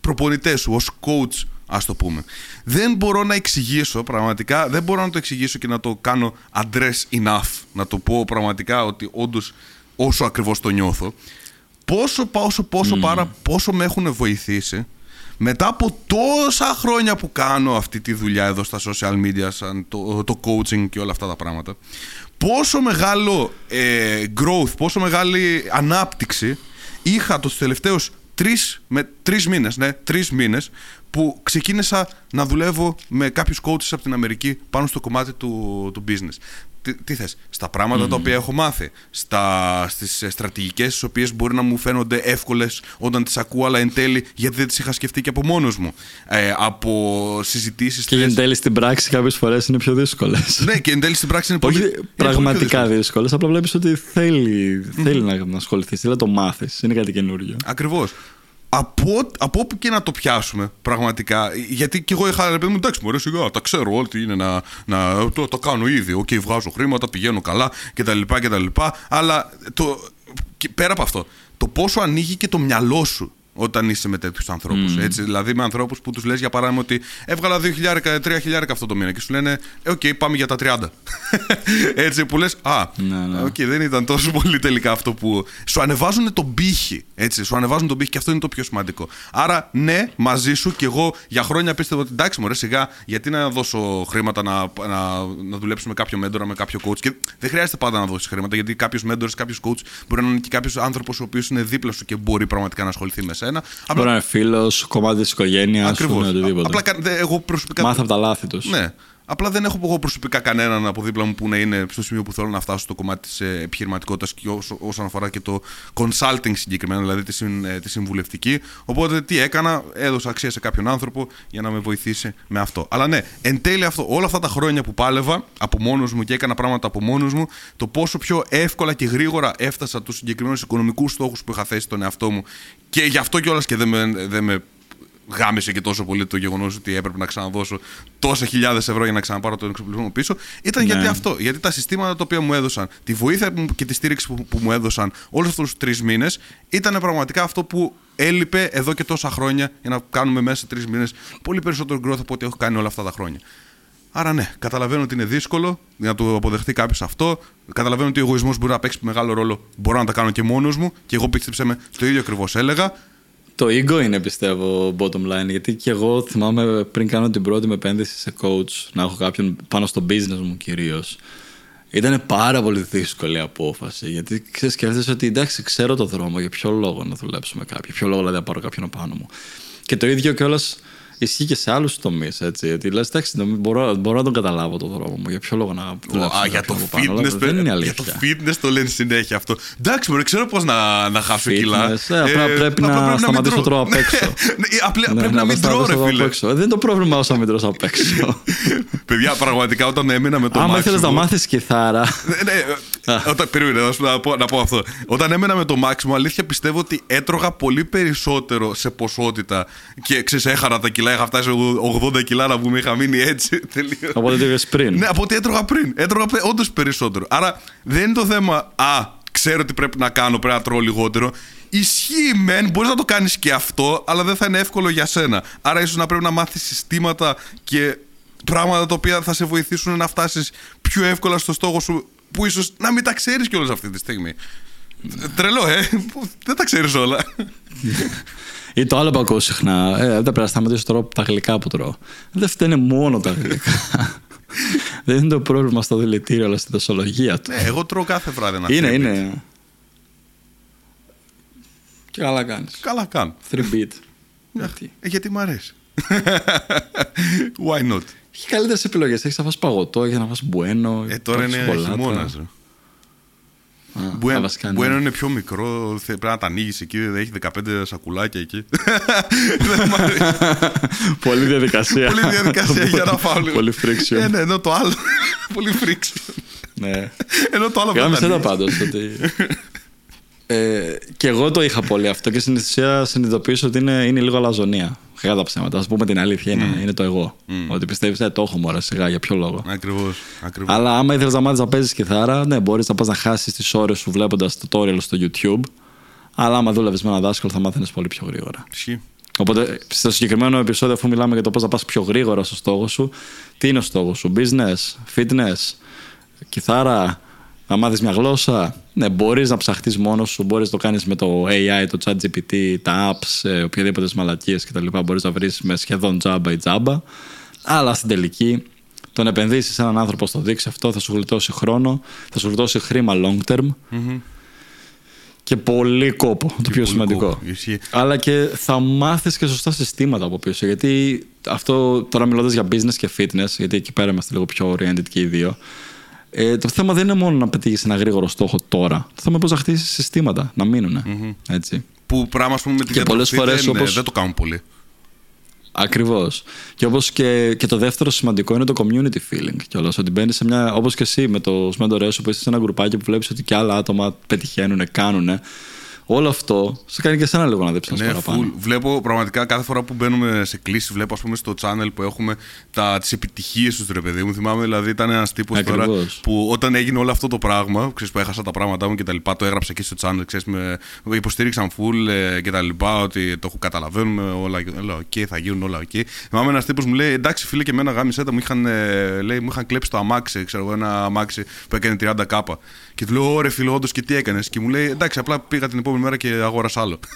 Speaker 1: προπονητές σου, ως coach ας το πούμε. Δεν μπορώ να εξηγήσω πραγματικά, δεν μπορώ να το εξηγήσω και να το κάνω address enough, να το πω πραγματικά ότι όντως όσο ακριβώς το νιώθω, πόσο, πόσο, πόσο πάρα, πόσο με έχουν βοηθήσει μετά από τόσα χρόνια που κάνω αυτή τη δουλειά εδώ στα social media, σαν το, το coaching και όλα αυτά τα πράγματα, πόσο μεγάλο ε, growth, πόσο μεγάλη ανάπτυξη είχα τους τελευταίους τρεις, με, τρεις μήνες, ναι, τρεις μήνες που ξεκίνησα να δουλεύω με κάποιους coaches από την Αμερική πάνω στο κομμάτι του, του business. Τι, τι θες, στα πράγματα τα οποία έχω μάθει, στα, στις ε, στρατηγικές τις οποίες μπορεί να μου φαίνονται εύκολες όταν τις ακούω αλλά εν τέλει γιατί δεν τις είχα σκεφτεί και από μόνος μου. Ε, από συζητήσεις...
Speaker 2: Και
Speaker 1: θες-
Speaker 2: εν τέλει στην πράξη κάποιες φορές είναι πιο δύσκολες.
Speaker 1: ναι, και εν τέλει στην πράξη είναι πολύ.
Speaker 2: Όχι
Speaker 1: είναι πολύ πιο
Speaker 2: πραγματικά
Speaker 1: δύσκολο.
Speaker 2: δύσκολες, απλά βλέπεις ότι θέλει, θέλει να, να ασχοληθείς, θέλει να το μάθεις. Είναι κάτι καινούριο.
Speaker 1: Ακριβώς. Από, από όπου και να το πιάσουμε, πραγματικά. Γιατί και εγώ είχα ρε παιδί μου, εντάξει, μωρέ, σιγά, τα ξέρω ό,τι είναι να. να το, το κάνω ήδη. Οκ, βγάζω χρήματα, πηγαίνω καλά κτλ. κτλ. Αλλά το, και πέρα από αυτό, το πόσο ανοίγει και το μυαλό σου όταν είσαι με τέτοιους ανθρώπους. Έτσι, δηλαδή με ανθρώπους που τους λες για παράδειγμα ότι έβγαλα 2.000, 3.000 αυτό το μήνα και σου λένε, Ε, οκ, πάμε για τα 30. έτσι που λες, Α,
Speaker 2: Ναι, ναι.
Speaker 1: οκ, δεν ήταν τόσο πολύ τελικά αυτό που. Σου ανεβάζουν τον πύχη. Έτσι, σου ανεβάζουν τον πύχη και αυτό είναι το πιο σημαντικό. Άρα, ναι, μαζί σου και εγώ για χρόνια πίστευα ότι εντάξει, μωρέ, σιγά, γιατί να δώσω χρήματα να, να, να δουλέψω με κάποιο μέντορα, με κάποιο coach. Και δεν χρειάζεται πάντα να δώσεις χρήματα, γιατί κάποιος μέντορας, κάποιος coach μπορεί να είναι και κάποιος άνθρωπος ο οποίος είναι δίπλα σου και μπορεί πραγματικά να ασχοληθεί με σένα.
Speaker 2: Μπορεί να είναι φίλος, κομμάτι της οικογένειας,
Speaker 1: Ακριβώς.
Speaker 2: οτιδήποτε.
Speaker 1: Απλά κα- δε- εγώ προσωπικά.
Speaker 2: Μάθα από τα λάθη τους.
Speaker 1: Ναι. Απλά δεν έχω εγώ προσωπικά κανέναν από δίπλα μου που να είναι στο σημείο που θέλω να φτάσω στο κομμάτι της επιχειρηματικότητας και όσο, όσον αφορά και το consulting συγκεκριμένα, δηλαδή τη, συν- ε, τη συμβουλευτική. Οπότε τι έκανα, έδωσα αξία σε κάποιον άνθρωπο για να με βοηθήσει με αυτό. Αλλά ναι, εν τέλει αυτό, όλα αυτά τα χρόνια που πάλευα από μόνος μου και έκανα πράγματα από μόνος μου, το πόσο πιο εύκολα και γρήγορα έφτασα τους συγκεκριμένους οικονομικούς στόχους που είχα θέσει στον εαυτό μου και γι' αυτό κιόλας και δεν με, δεν με γάμισε και τόσο πολύ το γεγονός ότι έπρεπε να ξαναδώσω τόσα χιλιάδες ευρώ για να ξαναπάρω τον εξοπλισμό μου πίσω. Ήταν
Speaker 2: Ναι.
Speaker 1: γιατί αυτό. Γιατί τα συστήματα τα οποία μου έδωσαν, τη βοήθεια που- και τη στήριξη που, που μου έδωσαν όλους αυτούς τους τρεις μήνες, ήταν πραγματικά αυτό που έλειπε εδώ και τόσα χρόνια για να κάνουμε μέσα σε τρεις μήνες πολύ περισσότερο growth από ό,τι έχω κάνει όλα αυτά τα χρόνια. Άρα ναι, καταλαβαίνω ότι είναι δύσκολο να το αποδεχτεί κάποιος αυτό. Καταλαβαίνω ότι ο εγωισμός μπορεί να παίξει μεγάλο ρόλο. Μπορώ να τα κάνω και μόνος μου. Και εγώ πίστεψε με, το ίδιο ακριβώς έλεγα.
Speaker 2: Το ego είναι πιστεύω bottom line. Γιατί και εγώ θυμάμαι πριν κάνω την πρώτη μου επένδυση σε coach, να έχω κάποιον πάνω στο business μου κυρίως. Ήταν πάρα πολύ δύσκολη η απόφαση. Γιατί ξέρεις, σκέφτεσαι ότι εντάξει, ξέρω το δρόμο, για ποιο λόγο να δουλέψω με κάποιον, για ποιο λόγο δηλαδή να πάρω κάποιον πάνω μου. Και το ίδιο κιόλας ισχύει και σε άλλους τομείς. Γιατί λες, εντάξει, νομι- μπορώ, μπορώ να τον καταλάβω το δρόμο μου. Για ποιο λόγο να δουλέψω.
Speaker 1: Α,
Speaker 2: με
Speaker 1: για το
Speaker 2: κάποιον από πάνω, αλλά
Speaker 1: fitness,
Speaker 2: δεν είναι
Speaker 1: για το
Speaker 2: αλήθεια.
Speaker 1: fitness το λένε συνέχεια αυτό. Εντάξει, μωρέ, ξέρω πώς να, να χάσω
Speaker 2: Fitness,
Speaker 1: κιλά.
Speaker 2: ε, απλά πρέπει να
Speaker 1: απλά μην
Speaker 2: σταματήσω
Speaker 1: τρώω.
Speaker 2: τρώω απ' έξω.
Speaker 1: Ναι, ναι, απλά
Speaker 2: Ναι,
Speaker 1: πρέπει να μην
Speaker 2: βάζω
Speaker 1: τρώω,
Speaker 2: απ'
Speaker 1: ρε φίλε.
Speaker 2: έξω. Ε, Δεν είναι το πρόβλημα όσο μην τρως απ' έξω.
Speaker 1: Παιδιά, πραγματικά όταν έμεινα με το
Speaker 2: Άμα
Speaker 1: Maximo-
Speaker 2: ήθελες να μάθεις κιθάρα.
Speaker 1: Ναι, ναι, ε, όταν, περίμενε, να, σου- να, πω, να πω αυτό. Όταν έμενα με το Maximo, αλήθεια πιστεύω ότι έτρωγα πολύ περισσότερο σε ποσότητα και ξέρεις, έχανα τα κιλά. Είχα φτάσει 80 κιλά να πούμε, είχα μείνει έτσι. τελείως.
Speaker 2: Οπότε το είπες πριν.
Speaker 1: Ναι, από ό,τι έτρωγα πριν. Έτρωγα όντως περισσότερο. Άρα δεν είναι το θέμα, Α, ξέρω τι πρέπει να κάνω, πρέπει να τρώω λιγότερο. Ισχύει μεν, μπορείς να το κάνεις και αυτό, αλλά δεν θα είναι εύκολο για σένα. Άρα ίσως να πρέπει να μάθεις συστήματα και πράγματα τα οποία θα σε βοηθήσουν να φτάσεις πιο εύκολα στο στόχο σου, που ίσως να μην τα ξέρεις κιόλας αυτή τη στιγμή. Τρελό, ε. Δεν τα ξέρεις όλα.
Speaker 2: Ή το άλλο που ακούω συχνά. Ε, δεν πρέπει να σταματήσω τώρα τα γλυκά που τρώω. Δεν φταίνε μόνο τα γλυκά. δεν είναι το πρόβλημα στο δηλητήριο, αλλά στη δοσολογία του.
Speaker 1: Ναι, εγώ τρώω κάθε βράδυ ένα
Speaker 2: είναι,
Speaker 1: three-bit.
Speaker 2: είναι. Και καλά κάνεις.
Speaker 1: Καλά κάνω.
Speaker 2: 3 beat. Γιατί;
Speaker 1: Ε, γιατί μ' αρέσει. Why not;
Speaker 2: Έχει καλύτερες επιλογές. Έχεις να φας παγωτό, έχεις να φας μπουένο.
Speaker 1: Ε, τώρα είναι χειμώνας. Μπουένο είναι πιο μικρό, θε- πρέπει να τα ανοίγεις εκεί, δεν έχει 15 σακουλάκια εκεί. Δεν μ' αρέσει.
Speaker 2: Πολύ διαδικασία.
Speaker 1: Πολύ διαδικασία για να φάω λίγο.
Speaker 2: Πολύ friction.
Speaker 1: Ε, ναι, ενώ το άλλο. Πολύ friction.
Speaker 2: ναι.
Speaker 1: Ενώ το άλλο
Speaker 2: Γάμισε
Speaker 1: δεν
Speaker 2: τα
Speaker 1: τα ανοίγεις.
Speaker 2: πάντως. Ότι... Ε, και εγώ το είχα πολύ αυτό και στην ουσία συνειδητοποίησα ότι είναι, είναι λίγο αλαζονία. Κατά τα ψέματα. Α πούμε την αλήθεια, είναι, είναι το εγώ. Ότι πιστεύεις, ε, το έχω μωρέ σιγά, για ποιο λόγο.
Speaker 1: Ακριβώς, ακριβώς.
Speaker 2: Αλλά άμα ήθελε να μάθει να παίζεις κιθάρα, ναι, μπορείς να πας να χάσεις τις ώρες σου βλέποντας tutorial στο YouTube. Αλλά άμα δούλευες με ένα δάσκαλο, θα μάθαινες πολύ πιο γρήγορα.
Speaker 1: Ισχύει.
Speaker 2: Οπότε στο συγκεκριμένο επεισόδιο, αφού μιλάμε για το πώς να πας πιο γρήγορα στο στόχο σου, τι είναι ο στόχος σου, business, fitness, κιθάρα, να μάθεις μια γλώσσα. Ναι, μπορείς να ψαχτείς μόνος σου, μπορείς να το κάνεις με το AI, το ChatGPT, τα apps, ε, οποιαδήποτε μαλακίες κτλ. Μπορείς να βρεις με σχεδόν τζάμπα ή τζάμπα. Αλλά στην τελική, το να επενδύσεις σε έναν άνθρωπο στο δείξει αυτό θα σου γλιτώσει χρόνο, θα σου γλιτώσει χρήμα long term και πολύ κόπο. Το πιο
Speaker 1: πολύ
Speaker 2: σημαντικό.
Speaker 1: κόπο, ισχύει.
Speaker 2: Αλλά και θα μάθεις και σωστά συστήματα από πίσω. Γιατί αυτό τώρα μιλώντας για business και fitness, γιατί εκεί πέρα είμαστε λίγο πιο oriented και οι δύο. Ε, το θέμα δεν είναι μόνο να πετύχεις ένα γρήγορο στόχο τώρα. Το θέμα είναι πώς να χτίσει συστήματα, να μείνουν. Έτσι.
Speaker 1: Που πράγμα, ας πούμε, με την
Speaker 2: Και πολλές
Speaker 1: διατροφή
Speaker 2: φορές
Speaker 1: δεν,
Speaker 2: όπως-
Speaker 1: δεν το κάνουν πολύ.
Speaker 2: Ακριβώς. Και όπως και, και το δεύτερο σημαντικό είναι το community feeling κιόλας. Ότι μπαίνεις σε μια. Όπως και εσύ με το μέντορέ σου που είσαι σε ένα γκρουπάκι που βλέπεις ότι και άλλα άτομα πετυχαίνουν, κάνουν. Όλο αυτό σε κάνει και εσένα λίγο να δίψα
Speaker 1: Ναι,
Speaker 2: παραπάνω.
Speaker 1: full. Βλέπω πραγματικά κάθε φορά που μπαίνουμε σε κλήσεις, βλέπω ας πούμε στο channel που έχουμε τις επιτυχίες τους ρε παιδί μου. Θυμάμαι δηλαδή ήταν ένας τύπος τώρα
Speaker 2: Ακριβώς.
Speaker 1: που όταν έγινε όλο αυτό το πράγμα, ξέρεις που έχασα τα πράγματά μου και τα λοιπά, το έγραψα εκεί στο channel, ξέρεις, με, με υποστήριξαν full ε, και τα λοιπά, ότι το καταλαβαίνουμε όλα, όλα οκ, θα γίνουν όλα οκ. Θυμάμαι ένας τύπος μου λέει, εντάξει φίλε και εμένα γάμησέ τα, μου είχαν, ε, λέει, μου είχαν κλέψει το αμάξι, ξέρω εγώ, ένα αμάξι που έκανε 30 K. Και του λέω, ωραία φίλε, όντως και τι έκανες; Και μου λέει, εντάξει, απλά πήγα την επόμενη μέρα και αγόρασα άλλο.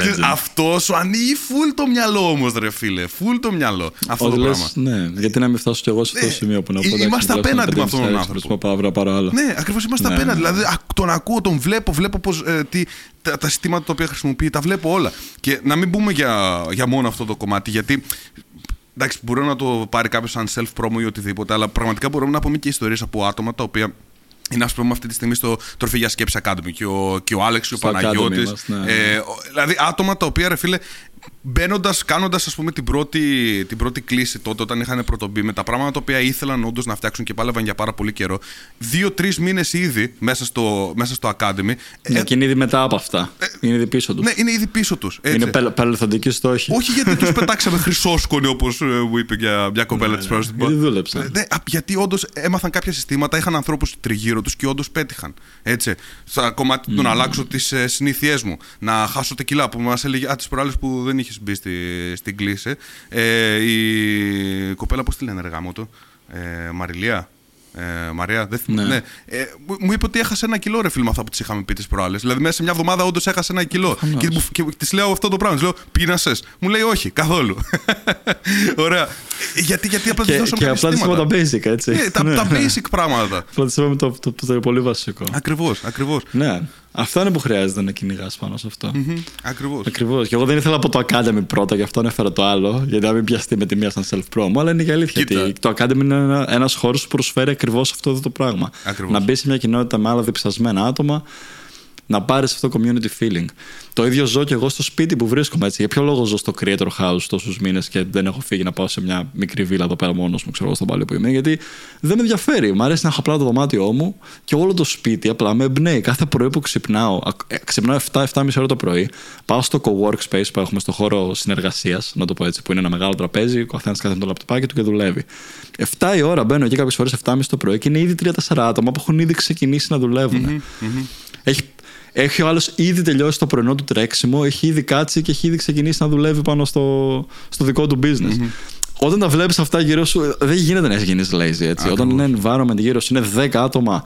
Speaker 2: Legend.
Speaker 1: Αυτός σου ανοίγει full το μυαλό όμως, ρε φίλε. Full το μυαλό. Αυτό
Speaker 2: Ότι
Speaker 1: το
Speaker 2: λες,
Speaker 1: πράγμα.
Speaker 2: ναι, γιατί να μην φτάσω κι εγώ σε αυτό το
Speaker 1: Ναι,
Speaker 2: σημείο που να
Speaker 1: ε,
Speaker 2: πω. εντάξει,
Speaker 1: είμαστε
Speaker 2: τουλάχιστον
Speaker 1: απέναντι με αυτόν τον
Speaker 2: 5.000
Speaker 1: άνθρωπο.
Speaker 2: να πάω να πάρω άλλο.
Speaker 1: Ναι, ακριβώς είμαστε
Speaker 2: Ναι,
Speaker 1: απέναντι.
Speaker 2: ναι.
Speaker 1: Δηλαδή, α, τον ακούω, τον βλέπω, βλέπω πώς, ε, τι, τα, τα συστήματα τα οποία χρησιμοποιεί, τα βλέπω όλα. Και να μην πούμε για, για μόνο αυτό το κομμάτι, γιατί. Εντάξει, μπορεί να το πάρει κάποιος σαν self-promo ή οτιδήποτε, αλλά πραγματικά μπορούμε να πούμε και ιστορίες από άτομα τα οποία είναι, ας πούμε, αυτή τη στιγμή στο Τροφή για Σκέψη Academy και ο, και ο Άλεξ και ο
Speaker 2: Στο
Speaker 1: Παναγιώτης.
Speaker 2: Academy μας, ναι.
Speaker 1: ε, ο- δηλαδή, άτομα τα οποία, ρε φίλε, μπαίνοντας, κάνοντας την πρώτη, την πρώτη κλίση τότε, όταν είχαν πρωτομπεί με τα πράγματα τα οποία ήθελαν όντως να φτιάξουν και πάλευαν για πάρα πολύ καιρό, δύο-τρεις μήνες ήδη μέσα στο, μέσα στο Academy.
Speaker 2: Ναι,
Speaker 1: ε,
Speaker 2: και είναι ήδη μετά από αυτά. Είναι ήδη πίσω τους.
Speaker 1: ναι, είναι ήδη πίσω τους.
Speaker 2: είναι πε- παρελθοντική στόχη.
Speaker 1: Όχι γιατί τους πετάξαμε χρυσόσκονοι, όπως μου είπε για μια κοπέλα της πρώτη.
Speaker 2: Γιατί δούλεψαν.
Speaker 1: Ναι, α, γιατί όντως έμαθαν κάποια συστήματα, είχαν ανθρώπους τριγύρω τους και όντως πέτυχαν. Έτσι. Στα κομμάτι του να αλλάξω τις ε, συνήθειές μου, να χάσω τα κιλά που μας έλεγε. Α, τις προάλλες που δεν είχες μπει στη, στην κλίση. Ε, η κοπέλα, πώς τη λένε, ρε γάμο το; Ε, Μαριλία. Ε, Μαρία, δεν θυμάμαι.
Speaker 2: Ναι.
Speaker 1: Ναι. Ε, μου- μου είπε ότι έχασε ένα κιλό ρε φίλε με αυτά που της είχαμε πει τις προάλλες. Δηλαδή, μέσα σε μια εβδομάδα όντως έχασε ένα κιλό.
Speaker 2: Προφανώς.
Speaker 1: Και, μου- και της λέω αυτό το πράγμα. Της λέω, πείνασε. Μου λέει, όχι, καθόλου. Ωραία. Ε, Γιατί, γιατί απλά τη
Speaker 2: Και,
Speaker 1: δώσαμε
Speaker 2: και
Speaker 1: κάποια
Speaker 2: απλά τη είπαμε
Speaker 1: συστήματα.
Speaker 2: τα basic, έτσι.
Speaker 1: Ε, τα,
Speaker 2: Ναι.
Speaker 1: τα basic πράγματα.
Speaker 2: Απλά τη είπαμε το, το, το, το πολύ βασικό.
Speaker 1: Ακριβώς, ακριβώς.
Speaker 2: Ναι. Αυτό είναι που χρειάζεται να κυνηγάς πάνω σε αυτό.
Speaker 1: Ακριβώς.
Speaker 2: Ακριβώς. Και εγώ δεν ήθελα από το Academy πρώτα, γι' αυτό έφερα το άλλο, γιατί να μην πιαστεί με τη μία σαν self-promo. Αλλά είναι και αλήθεια.
Speaker 1: Κοίτα.
Speaker 2: Γιατί το Academy είναι ένα ένας χώρος που προσφέρει ακριβώς αυτό εδώ το πράγμα.
Speaker 1: Ακριβώς.
Speaker 2: Να μπει σε μια κοινότητα με άλλα διψασμένα άτομα, να πάρεις αυτό το community feeling. Το ίδιο ζω και εγώ στο σπίτι που βρίσκομαι έτσι. Για ποιο λόγο ζω στο creator house τόσους μήνες και δεν έχω φύγει να πάω σε μια μικρή βίλα εδώ πέρα μόνος μου, ξέρω εγώ, στον Πάλι που είμαι. Γιατί δεν με ενδιαφέρει. Μ' αρέσει να έχω απλά το δωμάτιό μου και όλο το σπίτι απλά με εμπνέει. Κάθε πρωί που ξυπνάω, α- ε, ξυπνάω 7-7,5 ώρα το πρωί, πάω στο co-workspace που έχουμε στο χώρο συνεργασίας, να το πω έτσι, που είναι ένα μεγάλο τραπέζι, ο καθένας κάθεται με το λαπτοπάκι του και δουλεύει. 7 η ώρα μπαίνω εκεί κάποιες φορές 7.30 το πρωί και είναι ήδη 3-4 άτομα που έχουν ήδη ξεκινήσει να δουλεύουν. Έχει, έχει ο άλλος ήδη τελειώσει το πρωινό του τρέξιμο, έχει ήδη κάτσει και έχει ήδη ξεκινήσει να δουλεύει πάνω στο, στο δικό του business. Όταν τα βλέπεις αυτά γύρω σου, δεν γίνεται να γίνει lazy έτσι. Όταν είναι environment γύρω σου, είναι 10 άτομα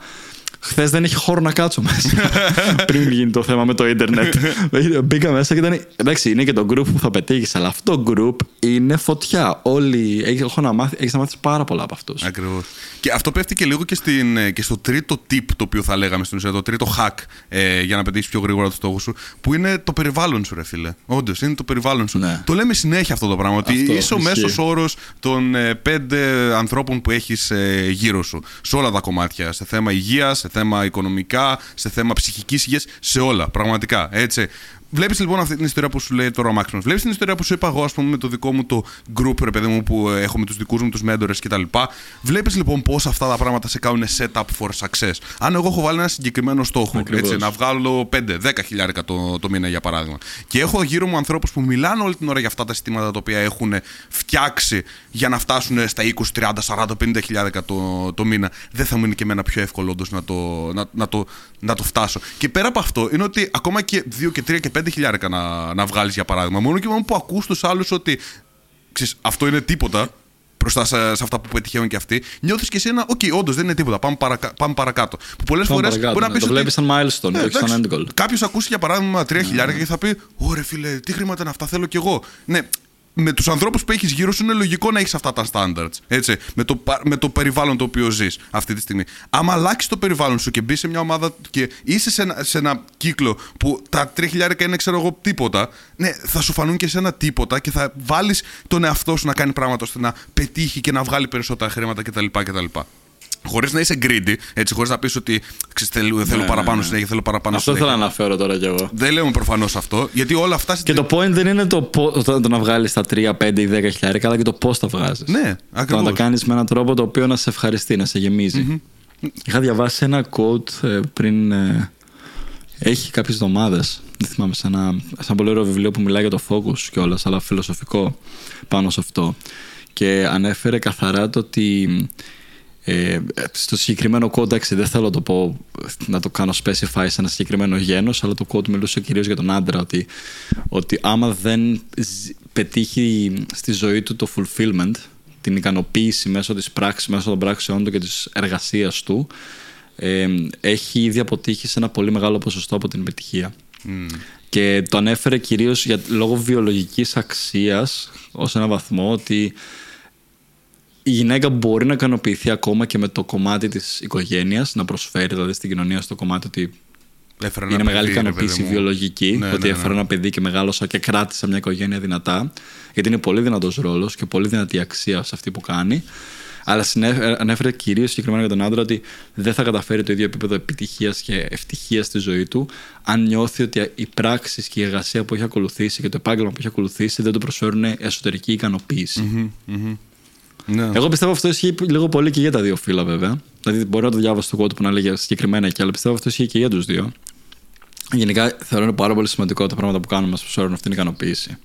Speaker 2: Χθες δεν είχε χώρο να κάτσω μέσα. Πριν γίνει το θέμα με το Ιντερνετ. Μπήκα μέσα και ήταν. Εντάξει, είναι και το group που θα πετύχεις, αλλά αυτό το group είναι φωτιά. Όλοι. Έχω να μάθει, έχεις να μάθεις πάρα πολλά από αυτούς.
Speaker 1: Ακριβώς. Και αυτό πέφτει και λίγο και, στην, ε, και στο τρίτο tip το οποίο θα λέγαμε στην ουσία, το τρίτο hack ε, για να πετύχεις πιο γρήγορα το στόχο σου, που είναι το περιβάλλον σου, ρε φίλε. Όντως, είναι το περιβάλλον σου.
Speaker 2: Ναι.
Speaker 1: Το λέμε συνέχεια αυτό το πράγμα. Ότι
Speaker 2: Αυτό,
Speaker 1: είσαι ο
Speaker 2: ισχύει.
Speaker 1: μέσος όρος των ε, πέντε ανθρώπων που έχεις ε, γύρω σου. Σε όλα τα κομμάτια. Σε θέμα υγείας, σε θέμα οικονομικά, σε θέμα ψυχικής υγείας, σε όλα. Πραγματικά. Έτσι. Βλέπεις λοιπόν αυτή την ιστορία που σου λέει τώρα ο Maximus. Βλέπεις την ιστορία που σου είπα εγώ, ας πούμε, με το δικό μου το group, ρε παιδί μου, που ε, έχω με τους δικούς μου τους mentors κτλ. Βλέπεις λοιπόν πώς αυτά τα πράγματα σε κάνουν setup for success. Αν εγώ έχω βάλει ένα συγκεκριμένο στόχο,
Speaker 2: Ακριβώς.
Speaker 1: έτσι, να βγάλω 5-10 χιλιάρικα το, το μήνα για παράδειγμα, και έχω γύρω μου ανθρώπους που μιλάνε όλη την ώρα για αυτά τα συστήματα τα οποία έχουν φτιάξει για να φτάσουν στα 20, 30, 40, 50 χιλιάρικα το, το μήνα, δεν θα μου είναι και εμένα πιο εύκολο όντως να το, να, να, το, να το φτάσω. Και πέρα από αυτό, είναι ότι ακόμα και 2 και 3 και 5 χιλιάρικα να, να βγάλεις για παράδειγμα, μόνο και μόνο που ακούς τους άλλους ότι ξέρεις, αυτό είναι τίποτα μπροστά σε, σε αυτά που πετυχαίνουν και αυτοί, νιώθεις και εσύ ένα, οκ, όντως δεν είναι τίποτα, πάμε, παρακα, πάμε παρακάτω. Που πολλές
Speaker 2: Πάμε
Speaker 1: φορές
Speaker 2: παρακάτω,
Speaker 1: μπορεί να
Speaker 2: ναι.
Speaker 1: πεις.
Speaker 2: Το βλέπεις σαν milestone, όχι σαν end goal.
Speaker 1: Κάποιος ακούσει για παράδειγμα 3 χιλιάρικα και θα πει, Ωρε φίλε, τι χρήματα είναι αυτά, θέλω κι εγώ. Ναι, με τους ανθρώπους που έχεις γύρω σου είναι λογικό να έχεις αυτά τα standards. Έτσι, με, το, πα- με το περιβάλλον το οποίο ζεις αυτή τη στιγμή. Άμα αλλάξεις το περιβάλλον σου και μπεις σε μια ομάδα και είσαι σε ένα, σε ένα κύκλο που τα 3 χιλιάρικα είναι, ξέρω εγώ, τίποτα, ναι, θα σου φανούν και σε ένα τίποτα και θα βάλεις τον εαυτό σου να κάνει πράγματα ώστε να πετύχει και να βγάλει περισσότερα χρήματα κτλ. κτλ. Χωρίς να είσαι greedy, έτσι, χωρίς να πεις ότι ξέρεις, θέλω, θέλω
Speaker 2: Ναι,
Speaker 1: παραπάνω
Speaker 2: ναι, ναι.
Speaker 1: συνέχεια, θέλω παραπάνω
Speaker 2: Αυτό
Speaker 1: συνέχεια.
Speaker 2: θέλω να αναφέρω τώρα κι εγώ.
Speaker 1: Δεν λέμε προφανώς αυτό, γιατί όλα αυτά.
Speaker 2: Και το point δεν είναι το, πο- το, το να βγάλεις τα 3, 5 ή 10 χιλιάρικα, αλλά και το πώς τα βγάζεις.
Speaker 1: Ναι,
Speaker 2: Το να
Speaker 1: ακριβώς.
Speaker 2: τα κάνεις με έναν τρόπο το οποίο να σε ευχαριστεί, να σε γεμιζει Είχα διαβάσει ένα quote ε, πριν. ε, έχει κάποιες εβδομάδες. Δεν θυμάμαι, σε ένα, σε ένα πολύ ωραίο βιβλίο που μιλάει για το focus κιόλας, αλλά φιλοσοφικό πάνω σε αυτό. Και ανέφερε καθαρά το ότι. Ε, στο συγκεκριμένο quote, εντάξει, δεν θέλω να το πω, να το κάνω specify σε ένα συγκεκριμένο γένος, αλλά το quote μιλούσε κυρίως για τον άντρα, ότι, ότι άμα δεν ζ- πετύχει στη ζωή του το fulfillment, την ικανοποίηση μέσω της πράξης, μέσω των πράξεών του και της εργασίας του, ε, έχει ήδη αποτύχει σε ένα πολύ μεγάλο ποσοστό από την επιτυχία. Και το ανέφερε κυρίως για, λόγω βιολογικής αξίας ως ένα βαθμό ότι η γυναίκα μπορεί να ικανοποιηθεί ακόμα και με το κομμάτι της οικογένειας, να προσφέρει δηλαδή στην κοινωνία στο κομμάτι ότι
Speaker 1: Έφερα ένα
Speaker 2: είναι μεγάλη
Speaker 1: παιδί, ρε
Speaker 2: ικανοποίηση
Speaker 1: παιδί μου.
Speaker 2: βιολογική,
Speaker 1: Ναι,
Speaker 2: ότι
Speaker 1: ναι, ναι.
Speaker 2: έφερα ένα παιδί και μεγάλωσα και κράτησα μια οικογένεια δυνατά, γιατί είναι πολύ δυνατός ρόλος και πολύ δυνατή αξία σε αυτή που κάνει. Αλλά συνέ- ανέφερε κυρίως συγκεκριμένα για τον άντρα ότι δεν θα καταφέρει το ίδιο επίπεδο επιτυχίας και ευτυχίας στη ζωή του, αν νιώθει ότι οι πράξεις και η εργασία που έχει ακολουθήσει και το επάγγελμα που έχει ακολουθήσει δεν του προσφέρουν εσωτερική ικανοποίηση.
Speaker 1: Ναι.
Speaker 2: Εγώ πιστεύω αυτό ισχύει λίγο πολύ και για τα δύο φύλλα, βέβαια. Δηλαδή, μπορεί να το διάβασα στο quote που να λέγε συγκεκριμένα εκεί, αλλά πιστεύω αυτό ισχύει και για τους δύο. Γενικά, θεωρώ είναι πάρα πολύ σημαντικό τα πράγματα που κάνουμε μας προσφέρουν αυτήν την ικανοποίηση.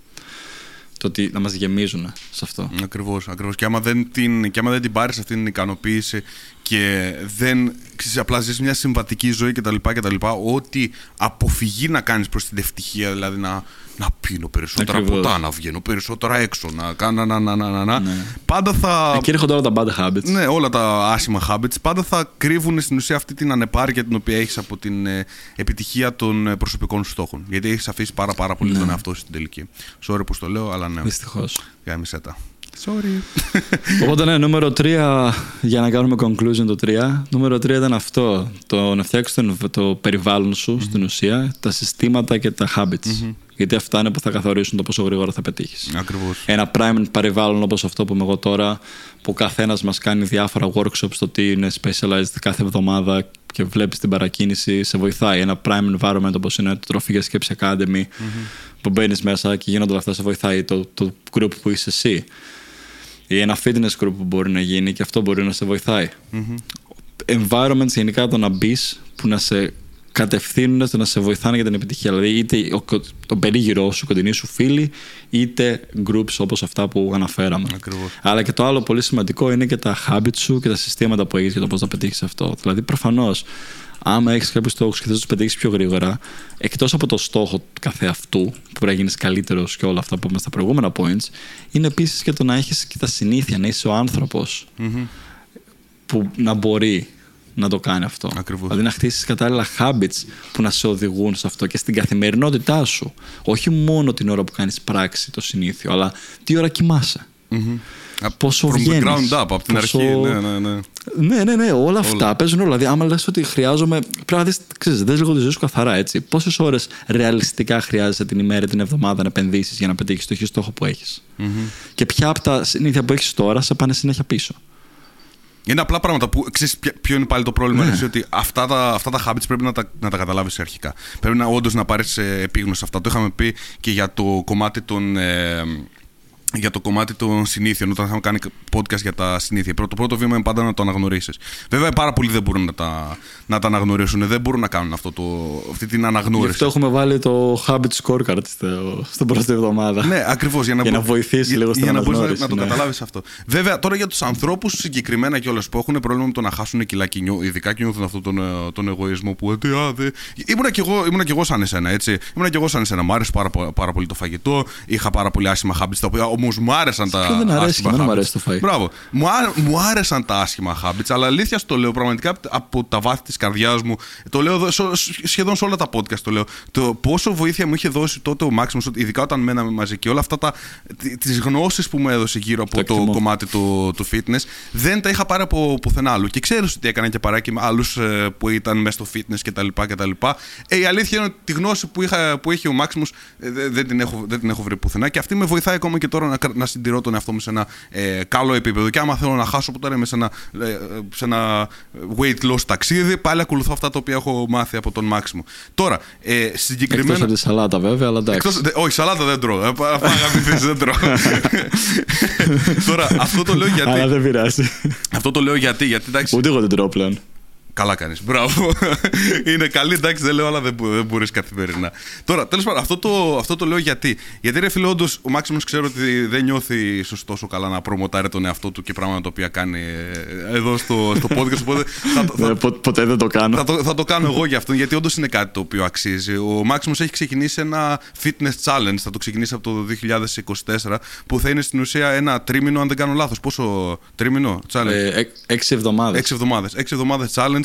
Speaker 2: Το ότι να μας γεμίζουν σε αυτό.
Speaker 1: Ακριβώς, ακριβώς. Και άμα δεν την, και άμα δεν την πάρεις αυτή την ικανοποίηση και δεν ξέρεις, απλά ζεις μια συμβατική ζωή κτλ. κτλ ό,τι αποφυγή να κάνεις προς την ευτυχία, δηλαδή να, να πίνω περισσότερα
Speaker 2: Ακριβώς.
Speaker 1: ποτά, να βγαίνω περισσότερα έξω, να κάνω να, να, να, να, να.
Speaker 2: Ναι.
Speaker 1: Πάντα θα.
Speaker 2: Εκεί έρχονται όλα τα bad habits.
Speaker 1: Ναι, όλα τα άσχημα habits πάντα θα κρύβουν στην ουσία αυτή την ανεπάρκεια την οποία έχεις από την ε, επιτυχία των ε, προσωπικών σου στόχων. Γιατί έχεις αφήσει πάρα, πάρα πολύ
Speaker 2: Ναι.
Speaker 1: τον εαυτό σου στην τελική. Sorry που στο λέω, αλλά ναι.
Speaker 2: Δυστυχώς.
Speaker 1: Γάμισε τα. Sorry.
Speaker 2: Οπότε, ναι, νούμερο 3, για να κάνουμε conclusion το 3. Νούμερο 3 ήταν αυτό. Το να φτιάξεις το, το περιβάλλον σου στην ουσία, τα συστήματα και τα habits. Γιατί αυτά είναι που θα καθορίσουν το πόσο γρήγορα θα πετύχεις.
Speaker 1: Ακριβώς.
Speaker 2: Ένα prime περιβάλλον όπως αυτό που είμαι εγώ τώρα, που ο καθένας μας κάνει διάφορα workshops στο τι είναι specialized κάθε εβδομάδα και βλέπεις την παρακίνηση, σε βοηθάει. Ένα prime environment όπως είναι το Τροφή για Σκέψη Academy, που μπαίνεις μέσα και γίνονται όλα αυτά, σε βοηθάει το, το group που είσαι εσύ. Ή ένα fitness group που μπορεί να γίνει και αυτό μπορεί να σε βοηθάει. Environments γενικά το να μπεις που να σε κατευθύνουν στο να σε βοηθάνε για την επιτυχία. Δηλαδή, είτε ο, το περίγυρό σου, κοντινοί σου φίλοι, είτε groups όπως αυτά που αναφέραμε.
Speaker 1: Ακριβώς.
Speaker 2: Αλλά και το άλλο πολύ σημαντικό είναι και τα habits σου και τα συστήματα που έχεις για το πώς θα πετύχεις αυτό. Δηλαδή, προφανώς, άμα έχεις κάποιους στόχους και θες να τους πετύχεις πιο γρήγορα, εκτός από το στόχο του καθεαυτού, που πρέπει να γίνεις καλύτερος και όλα αυτά που είπαμε στα προηγούμενα points, είναι επίσης και το να έχεις και τα συνήθεια, να είσαι ο άνθρωπος που να μπορεί να το κάνει αυτό.
Speaker 1: Ακριβώς.
Speaker 2: Δηλαδή να χτίσεις κατάλληλα habits που να σε οδηγούν σε αυτό και στην καθημερινότητά σου. Όχι μόνο την ώρα που κάνεις πράξη το συνήθιο, αλλά τι ώρα κοιμάσαι. Πόσο
Speaker 1: From the
Speaker 2: βγαίνεις,
Speaker 1: ground up, από την
Speaker 2: πόσο-
Speaker 1: αρχή. Ναι, ναι, ναι.
Speaker 2: Ναι, ναι, ναι, όλα αυτά παίζουν όλα. Δηλαδή, άμα λες ότι χρειάζομαι. Πρέπει να δεις, ξέρεις, δες λίγο τη ζωή σου καθαρά έτσι. Πόσες ώρες ρεαλιστικά χρειάζεσαι την ημέρα, την εβδομάδα να επενδύσεις για να πετύχεις το χι στόχο που έχεις; Και ποια από τα συνήθεια που έχεις τώρα σε πάνε συνέχεια πίσω;
Speaker 1: Είναι απλά πράγματα που ξέρεις ποια- ποιο είναι πάλι το πρόβλημα.
Speaker 2: Ναι.
Speaker 1: είναι ότι αυτά τα, αυτά τα habits πρέπει να τα, να τα καταλάβεις αρχικά. Πρέπει να όντως να πάρεις επίγνωση σε αυτά. Το είχαμε πει και για το κομμάτι των. Ε, για το κομμάτι των συνήθειων, όταν είχαμε κάνει podcast για τα συνήθεια. Πρώτο, το πρώτο βήμα είναι πάντα να το αναγνωρίσεις. Βέβαια, πάρα πολλοί δεν μπορούν να τα, να τα αναγνωρίσουν, δεν μπορούν να κάνουν αυτό το, αυτή την
Speaker 2: Γι'
Speaker 1: αναγνώριση.
Speaker 2: αυτό έχουμε βάλει το habit scorecard στο, στην πρώτη εβδομάδα.
Speaker 1: Ναι, ακριβώς. Για να,
Speaker 2: Για να
Speaker 1: μπο-
Speaker 2: βοηθήσει
Speaker 1: για-
Speaker 2: λίγο στην
Speaker 1: Για να μπορείς να,
Speaker 2: αναγνώριση,
Speaker 1: να το
Speaker 2: ναι.
Speaker 1: καταλάβεις αυτό. Βέβαια, τώρα για τους ανθρώπους συγκεκριμένα κιόλας που έχουν πρόβλημα με το να χάσουν κιλά και νιώ, ειδικά και νιώθουν αυτόν τον, ε, τον εγωισμό που. «Ε, τι, α, δε». Ήμουνα κι εγώ, ήμουνα κι εγώ σαν εσένα, έτσι. Ήμουνα κι εγώ σαν εσένα. Μ' άρεσε πάρα, πο- πάρα πολύ το φαγητό. Είχα πάρα πολύ άσχημα habits, τα οποία όμως μου άρεσαν τα
Speaker 2: ποιον δεν αρέσει,
Speaker 1: άσχημα
Speaker 2: εμένα μου
Speaker 1: habits.
Speaker 2: αρέσει το φαΐ.
Speaker 1: Μπράβο. Μου, άρε- μου άρεσαν τα άσχημα habits, αλλά αλήθεια στο λέω πραγματικά απ- από τα βάθη της καρδιάς μου. Το λέω εδώ, σο- σχεδόν σε όλα τα podcast το λέω. Το πόσο βοήθεια μου είχε δώσει τότε ο Μάξιμος, ειδικά όταν μέναμε μαζί και όλα αυτά τα. τις γνώσεις που μου έδωσε γύρω από
Speaker 2: Το
Speaker 1: το,
Speaker 2: εκτιμώ.
Speaker 1: κομμάτι του, του fitness, δεν τα είχα πάρει από πουθενά άλλου. Και ξέρεις ότι έκανα και παράκι με άλλους που ήταν μέσα στο fitness κτλ. κτλ. Ε, η αλήθεια είναι ότι τη γνώση που, είχα, που έχει ο Μάξιμος δεν, την έχω, δεν την έχω βρει πουθενά και αυτή με βοηθάει ακόμα και τώρα να, κρα- να συντηρώ τον εαυτό μου σε ένα ε, καλό επίπεδο. Και άμα θέλω να χάσω που τώρα είμαι σε ένα, ε, σε ένα weight loss ταξίδι, πάλι ακολουθώ αυτά τα οποία έχω μάθει από τον Μάξιμο. Τώρα, ε,
Speaker 2: Εκτός
Speaker 1: συγκεκριμένα.
Speaker 2: από τη σαλάτα, βέβαια, αλλά εντάξει.
Speaker 1: Εκτός, δε- όχι, σαλάτα δεν τρώω. Ε, πα- πα- Αγαπητοί, δεν τρώω. Τώρα, αυτό το λέω γιατί.
Speaker 2: Αλλά δεν πειράζει.
Speaker 1: Αυτό το λέω γιατί. γιατί εντάξει,
Speaker 2: Ούτε εγώ δεν τρώω πλέον.
Speaker 1: Καλά κάνεις. Μπράβο. Είναι καλή, εντάξει, δεν λέω, αλλά δεν, μπο- δεν μπορείς καθημερινά. Τώρα, τέλος πάντων, αυτό το, αυτό το λέω γιατί. Γιατί ρε φίλε, όντως ο Μάξιμος ξέρω ότι δεν νιώθει ίσως τόσο καλά να προμοτάρει τον εαυτό του και πράγματα τα οποία κάνει ε, εδώ στο, στο podcast. Οπότε θα, το- θα,
Speaker 2: Ε, πο- Ποτέ δεν το κάνω.
Speaker 1: θα, το, θα το κάνω εγώ για αυτόν, γιατί όντως είναι κάτι το οποίο αξίζει. Ο Μάξιμος έχει ξεκινήσει ένα fitness challenge, θα το ξεκινήσει από το 2024, που θα είναι στην ουσία ένα τρίμηνο, αν δεν κάνω λάθος. Πόσο τρίμηνο challenge;
Speaker 2: Ε, εκ- Έξι εβδομάδες.
Speaker 1: Έξι εβδομάδες. Έξι εβδομάδες challenge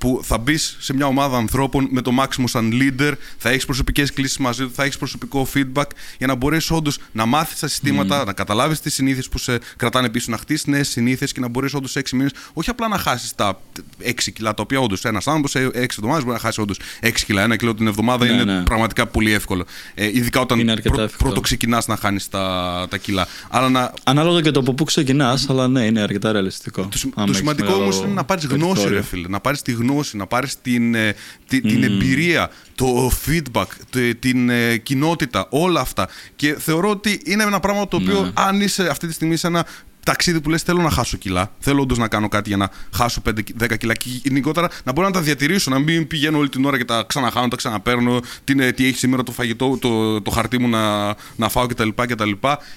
Speaker 1: που θα μπεις σε μια ομάδα ανθρώπων με το Maximus σαν leader, θα έχεις προσωπικές κλήσεις μαζί του, θα έχεις προσωπικό feedback για να μπορέσεις όντως να μάθεις τα συστήματα, να καταλάβεις τις συνήθειες που σε κρατάνε πίσω, να χτίσεις νέες συνήθειες και να μπορέσει όντως σε έξι μήνες όχι απλά να χάσεις τα 6 κιλά, τα οποία όντως ένας άνθρωπος σε έξι εβδομάδες μπορεί να χάσει όντως 6 κιλά. Ένα κιλό την εβδομάδα
Speaker 2: Ναι,
Speaker 1: είναι
Speaker 2: ναι.
Speaker 1: πραγματικά πολύ εύκολο. Ε, ειδικά όταν
Speaker 2: Είναι αρκετά
Speaker 1: πρω-
Speaker 2: εύκολο.
Speaker 1: πρώτο ξεκινάς να χάνεις τα, τα κιλά. Αλλά να,
Speaker 2: Ανάλογα και το από πού ξεκινάς, αλλά ναι, είναι αρκετά ρεαλιστικό.
Speaker 1: το, σημα-
Speaker 2: Άμα
Speaker 1: το
Speaker 2: έχεις
Speaker 1: σημαντικό
Speaker 2: μεγάλο
Speaker 1: όμως είναι να πάρεις γνώση,
Speaker 2: περιθώριο.
Speaker 1: ρε φίλε. Να πάρεις τη γνώση, να πάρεις την, ε, τη- την εμπειρία, το feedback, τε- την ε, κοινότητα, όλα αυτά. Και θεωρώ ότι είναι ένα πράγμα το οποίο,
Speaker 2: Ναι.
Speaker 1: αν είσαι αυτή τη στιγμή σε ένα ταξίδι που λες θέλω να χάσω κιλά, θέλω όντως να κάνω κάτι για να χάσω 5-10 κιλά και γενικότερα να μπορώ να τα διατηρήσω, να μην πηγαίνω όλη την ώρα και τα ξαναχάνω, τα ξαναπαίρνω, τι, είναι- τι έχει σήμερα το φαγητό, το, το χαρτί μου να, να φάω κτλ. κτλ.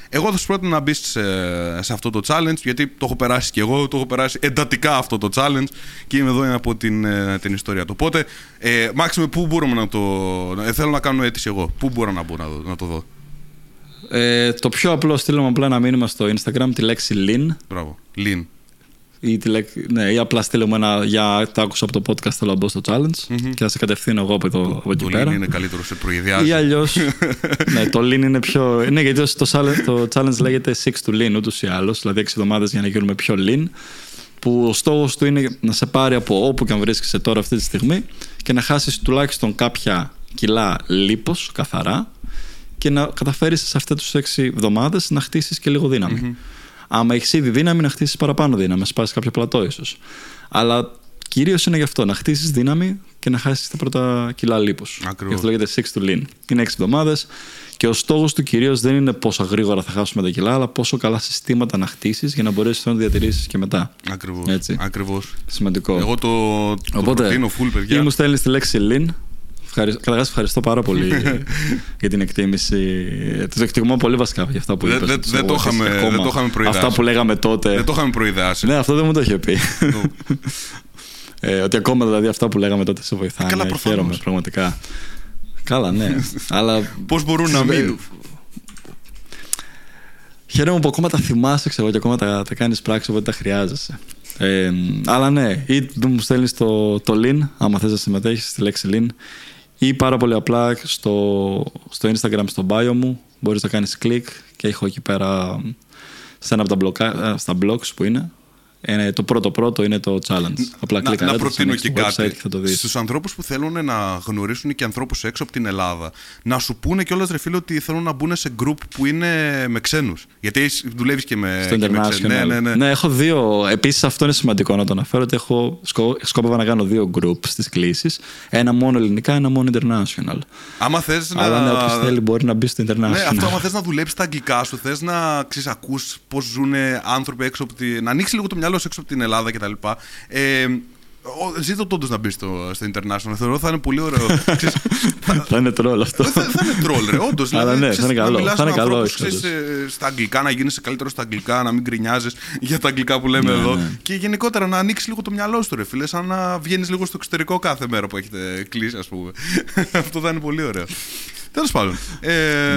Speaker 1: Εγώ θα σου πρότεινα να μπεις σε, σε αυτό το challenge, γιατί το έχω περάσει και εγώ, το έχω περάσει εντατικά αυτό το challenge και είμαι εδώ από την, ε, την ιστορία του. Οπότε, ε, Μάξιμε, πού μπορούμε να το. Ε, θέλω να κάνω αίτηση εγώ. Πού μπορώ να μπω να, δω- να το δω;
Speaker 2: Ε, το πιο απλό στείλω μου απλά ένα μήνυμα στο Instagram τη λέξη Lean
Speaker 1: Μπράβο. Λιν.
Speaker 2: ή, τη λέξη, ναι, ή απλά στείλω μου ένα για το άκουσα από το podcast θέλω να μπω στο challenge και θα σε κατευθύνω εγώ από, εδώ, από εκεί
Speaker 1: Το
Speaker 2: πέρα.
Speaker 1: Λιν είναι καλύτερο σε προειδιάζει.
Speaker 2: Ή αλλιώς. ναι, το lean είναι πιο. Ναι, γιατί το, challenge- το challenge λέγεται 6 to lean ούτως ή άλλως, δηλαδή 6 εβδομάδες για να γίνουμε πιο lean. Που ο στόχος του είναι να σε πάρει από όπου και αν βρίσκεσαι τώρα αυτή τη στιγμή και να χάσεις τουλάχιστον κάποια κιλά λίπος καθαρά και να καταφέρεις σε αυτέ τι 6 εβδομάδες να χτίσεις και λίγο δύναμη. Άμα έχεις ήδη δύναμη, να χτίσεις παραπάνω δύναμη, να σπάσεις κάποιο πλατό ίσως. Αλλά κυρίως είναι γι' αυτό, να χτίσεις δύναμη και να χάσεις τα πρώτα κιλά λίπο.
Speaker 1: Ακριβώς.
Speaker 2: Γι' αυτό λέγεται 6 to lean. Είναι 6 εβδομάδες και ο στόχος του κυρίως δεν είναι πόσο γρήγορα θα χάσουμε τα κιλά, αλλά πόσο καλά συστήματα να χτίσεις για να μπορέσεις να διατηρήσεις και μετά.
Speaker 1: Ακριβώς.
Speaker 2: Έτσι.
Speaker 1: Ακριβώς.
Speaker 2: Σημαντικό.
Speaker 1: Εγώ το, το
Speaker 2: Οπότε,
Speaker 1: προτείνω full, παιδιά.
Speaker 2: ή μου στέλνεις τη λέξη lean. Ευχαρι... Καταρχάς ευχαριστώ πάρα πολύ για την εκτίμηση. Το εκτιμώ πολύ βασικά για αυτά που
Speaker 1: Δεν-
Speaker 2: είπες.
Speaker 1: δεν-
Speaker 2: ότι
Speaker 1: δεν το
Speaker 2: εγώ
Speaker 1: είχαμε-
Speaker 2: ακόμα
Speaker 1: δεν το είχαμε προειδεάσει.
Speaker 2: Αυτά που λέγαμε τότε.
Speaker 1: Δεν το είχαμε προειδεάσει.
Speaker 2: Ναι, αυτό δεν μου το είχε πει. ε, ότι ακόμα δηλαδή αυτά που λέγαμε τότε σε βοηθάνε.
Speaker 1: Καλά, προφανώς.
Speaker 2: Χαίρομαι πραγματικά. Καλά, ναι. Αλλά
Speaker 1: Πώς μπορούν να μην.
Speaker 2: χαίρομαι που ακόμα τα θυμάσαι, ξέρω, και ακόμα τα, τα κάνεις πράξη, οπότε τα χρειάζεσαι. Ε, αλλά ναι, ή μου στέλνεις το, το link, άμα θες να συμμετέχεις στη λέξη link, ή πάρα πολύ απλά στο, στο Instagram, στο bio μου, μπορείς να κάνεις κλικ και έχω εκεί πέρα σε ένα από τα μπλοκα, στα blogs που είναι, είναι, το πρώτο πρώτο είναι το challenge. Απλά
Speaker 1: να,
Speaker 2: κλικά
Speaker 1: να προτείνω και κάτι.
Speaker 2: Στου
Speaker 1: Στους ανθρώπους που θέλουν να γνωρίσουν και ανθρώπους έξω από την Ελλάδα, να σου πούνε κιόλας ρε φίλε ότι θέλουν να μπουν σε group που είναι με ξένους. Γιατί δουλεύεις και με,
Speaker 2: Στο
Speaker 1: και με
Speaker 2: international.
Speaker 1: Ναι, ναι, ναι.
Speaker 2: ναι, έχω δύο. Επίσης, αυτό είναι σημαντικό να το αναφέρω ότι έχω σκό, σκόπευα να κάνω δύο group στις κλήσεις. Ένα μόνο ελληνικά, ένα μόνο international.
Speaker 1: Άμα θες
Speaker 2: Αλλά
Speaker 1: να...
Speaker 2: ναι, όποιος θέλει μπορεί να μπει στο international.
Speaker 1: Ναι, αυτό άμα θες να δουλέψεις τα αγγλικά σου, θες να ξέρεις, ακούς πώς ζουν άνθρωποι έξω από τη... να ανοίξεις λίγο το μυαλό σου έξω από την Ελλάδα κτλ. Ε, ο- ζήτω όντω να μπεις στο, στο International. Θεωρώ θα είναι πολύ ωραίο. Ξέρεις, θα,
Speaker 2: θα είναι τρόλ αυτό.
Speaker 1: θα, θα είναι τρόλ, ρε, όντως.
Speaker 2: Αλλά ναι, θα είναι καλό. Θα είναι καλό,
Speaker 1: Ανθρώπους,
Speaker 2: όντως.
Speaker 1: ξέρεις, ε, στα αγγλικά, να γίνεσαι καλύτερος στα αγγλικά, να μην γκρινιάζεις για τα αγγλικά που λέμε
Speaker 2: Ναι,
Speaker 1: εδώ.
Speaker 2: ναι.
Speaker 1: Και γενικότερα να ανοίξεις λίγο το μυαλό σου, ρε φίλε, σαν να βγαίνεις λίγο στο εξωτερικό κάθε μέρα που έχετε κλείσει, ας πούμε. Αυτό θα είναι πολύ ωραίο. Τέλος πάντων. Ε,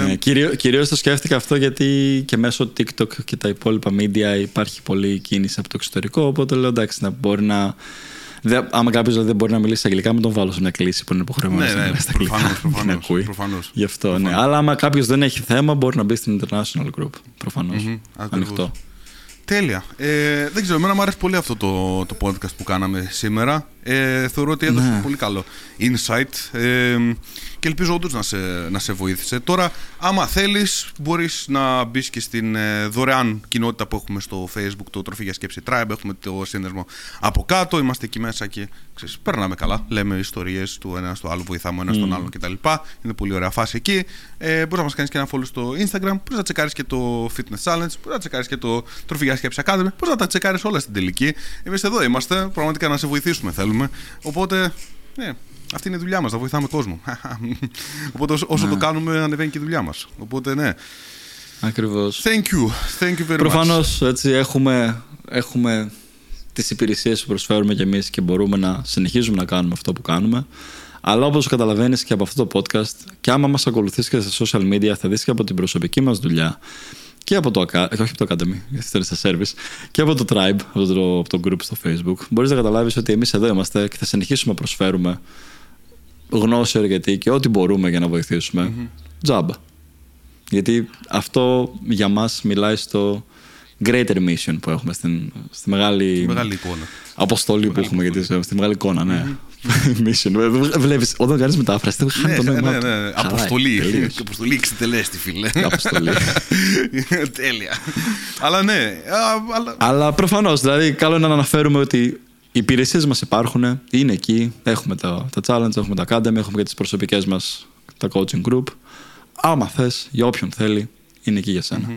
Speaker 2: Ναι, κυρίω, κυρίως το σκέφτηκα αυτό γιατί και μέσω TikTok και τα υπόλοιπα media υπάρχει πολλή κίνηση από το εξωτερικό. Οπότε λέω εντάξει, να μπορεί να. Δε, άμα κάποιος δεν μπορεί να μιλήσει αγγλικά, μην τον βάλω σε μια κλίση που είναι υποχρεωμένος
Speaker 1: Ναι,
Speaker 2: να
Speaker 1: ναι,
Speaker 2: μιλάει στα αγγλικά.
Speaker 1: προφανώς,
Speaker 2: να την
Speaker 1: προφανώς,
Speaker 2: ακούει.
Speaker 1: προφανώς.
Speaker 2: Γι' αυτό, ναι.
Speaker 1: Προφανώς.
Speaker 2: Αλλά άμα κάποιος δεν έχει θέμα, μπορεί να μπει στην international group. Προφανώς.
Speaker 1: Μμμ, ακριβώς.
Speaker 2: Ανοιχτό.
Speaker 1: Τέλεια. Ε, δεν ξέρω, εμένα μου άρεσε πολύ αυτό το, το podcast που κάναμε σήμερα. Ε, θεωρώ ότι έδωσε
Speaker 2: Ναι.
Speaker 1: πολύ καλό insight ε, και ελπίζω όντως να σε, να σε βοήθησε. Τώρα, άμα θέλεις, μπορείς να μπεις και στην ε, δωρεάν κοινότητα που έχουμε στο facebook, το Τροφή για Σκέψη Tribe, έχουμε το σύνδεσμο από κάτω, είμαστε εκεί μέσα και ξέρεις, περνάμε καλά, λέμε ιστορίες του ένα στο άλλο, βοηθάμε ο ένας τον άλλον κτλ. Είναι πολύ ωραία φάση εκεί. Ε, μπορείς να μας κάνεις και ένα follow στο Instagram, μπορείς να τσεκάρεις και το Fitness Challenge, μπορείς να τσεκάρεις και το Τροφή για Σκέψη Academy, μπορείς να τα τσεκάρεις όλα στην τελική. Εμείς εδώ είμαστε, πραγματικά να σε βοηθήσουμε θέλουμε. Οπότε, ναι, αυτή είναι η δουλειά μας, να βοηθάμε κόσμο. Οπότε όσο, όσο το κάνουμε ανεβαίνει και η δουλειά μας. Οπότε ναι.
Speaker 2: Ακριβώς.
Speaker 1: Thank you. Thank you very
Speaker 2: Προφανώς
Speaker 1: much.
Speaker 2: έτσι έχουμε, έχουμε τις υπηρεσίες που προσφέρουμε κι εμείς και μπορούμε να συνεχίζουμε να κάνουμε αυτό που κάνουμε. Αλλά όπως καταλαβαίνεις και από αυτό το podcast, και άμα μας ακολουθήσει και στα social media, θα δεις και από την προσωπική μας δουλειά και από το, Aca- όχι από το Academy, γιατί αυτό είναι στα service, και από το Tribe, από το, από το group στο Facebook, μπορείς να καταλάβεις ότι εμείς εδώ είμαστε και θα συνεχίσουμε να προσφέρουμε γνώση εργατική και ό,τι μπορούμε για να βοηθήσουμε. Τζάμπα. Γιατί αυτό για μας μιλάει στο greater mission που έχουμε στην, στη μεγάλη,
Speaker 1: Μεγάλη εικόνα.
Speaker 2: αποστολή που έχουμε. Γιατί, στη μεγάλη εικόνα, ναι. mission. Ε, Βλέπεις, όταν κάνεις μετάφραση, δεν χάνει
Speaker 1: Ναι,
Speaker 2: το
Speaker 1: ναι,
Speaker 2: νόημα
Speaker 1: ναι,
Speaker 2: του.
Speaker 1: ναι.
Speaker 2: Χαλάει,
Speaker 1: Αποστολή.
Speaker 2: τελείως.
Speaker 1: Αποστολή εξετελέστη, φίλε.
Speaker 2: Αποστολή.
Speaker 1: Τέλεια. Αλλά ναι. α, αλλά...
Speaker 2: Αλλά προφανώς, δηλαδή, καλό είναι να αναφέρουμε ότι οι υπηρεσίες μας υπάρχουν, είναι εκεί. Έχουμε τα, τα challenge, έχουμε τα academy, έχουμε και τις προσωπικές μας τα coaching group. Άμα θες, για όποιον θέλει, είναι εκεί για σένα.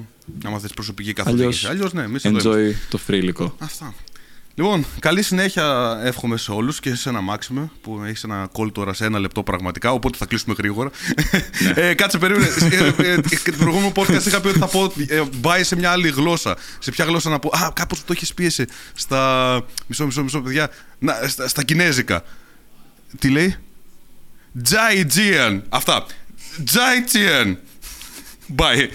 Speaker 1: Άμα θες προσωπική καθοδήγηση.
Speaker 2: Αλλιώς,
Speaker 1: Αλλιώς ναι, εμείς εδώ είμαστε.
Speaker 2: enjoy το free υλικό.
Speaker 1: Αυτά. Λοιπόν, καλή συνέχεια εύχομαι σε όλους και σε ένα Μάξιμε που έχεις ένα call τώρα σε ένα λεπτό πραγματικά. Οπότε θα κλείσουμε γρήγορα. ε, κάτσε, περίμενε. ε, ε, ε, και το προηγούμενο podcast είχα πει ότι θα πω ε, bye σε μια άλλη γλώσσα. Σε ποια γλώσσα να πω. Α, κάπως το έχεις πίεση. Στα. Μισό, μισό, μισό, παιδιά. Να, στα, στα κινέζικα. Τι λέει; Τζάιτζιαν. Αυτά. Τζάιτζιαν. Bye.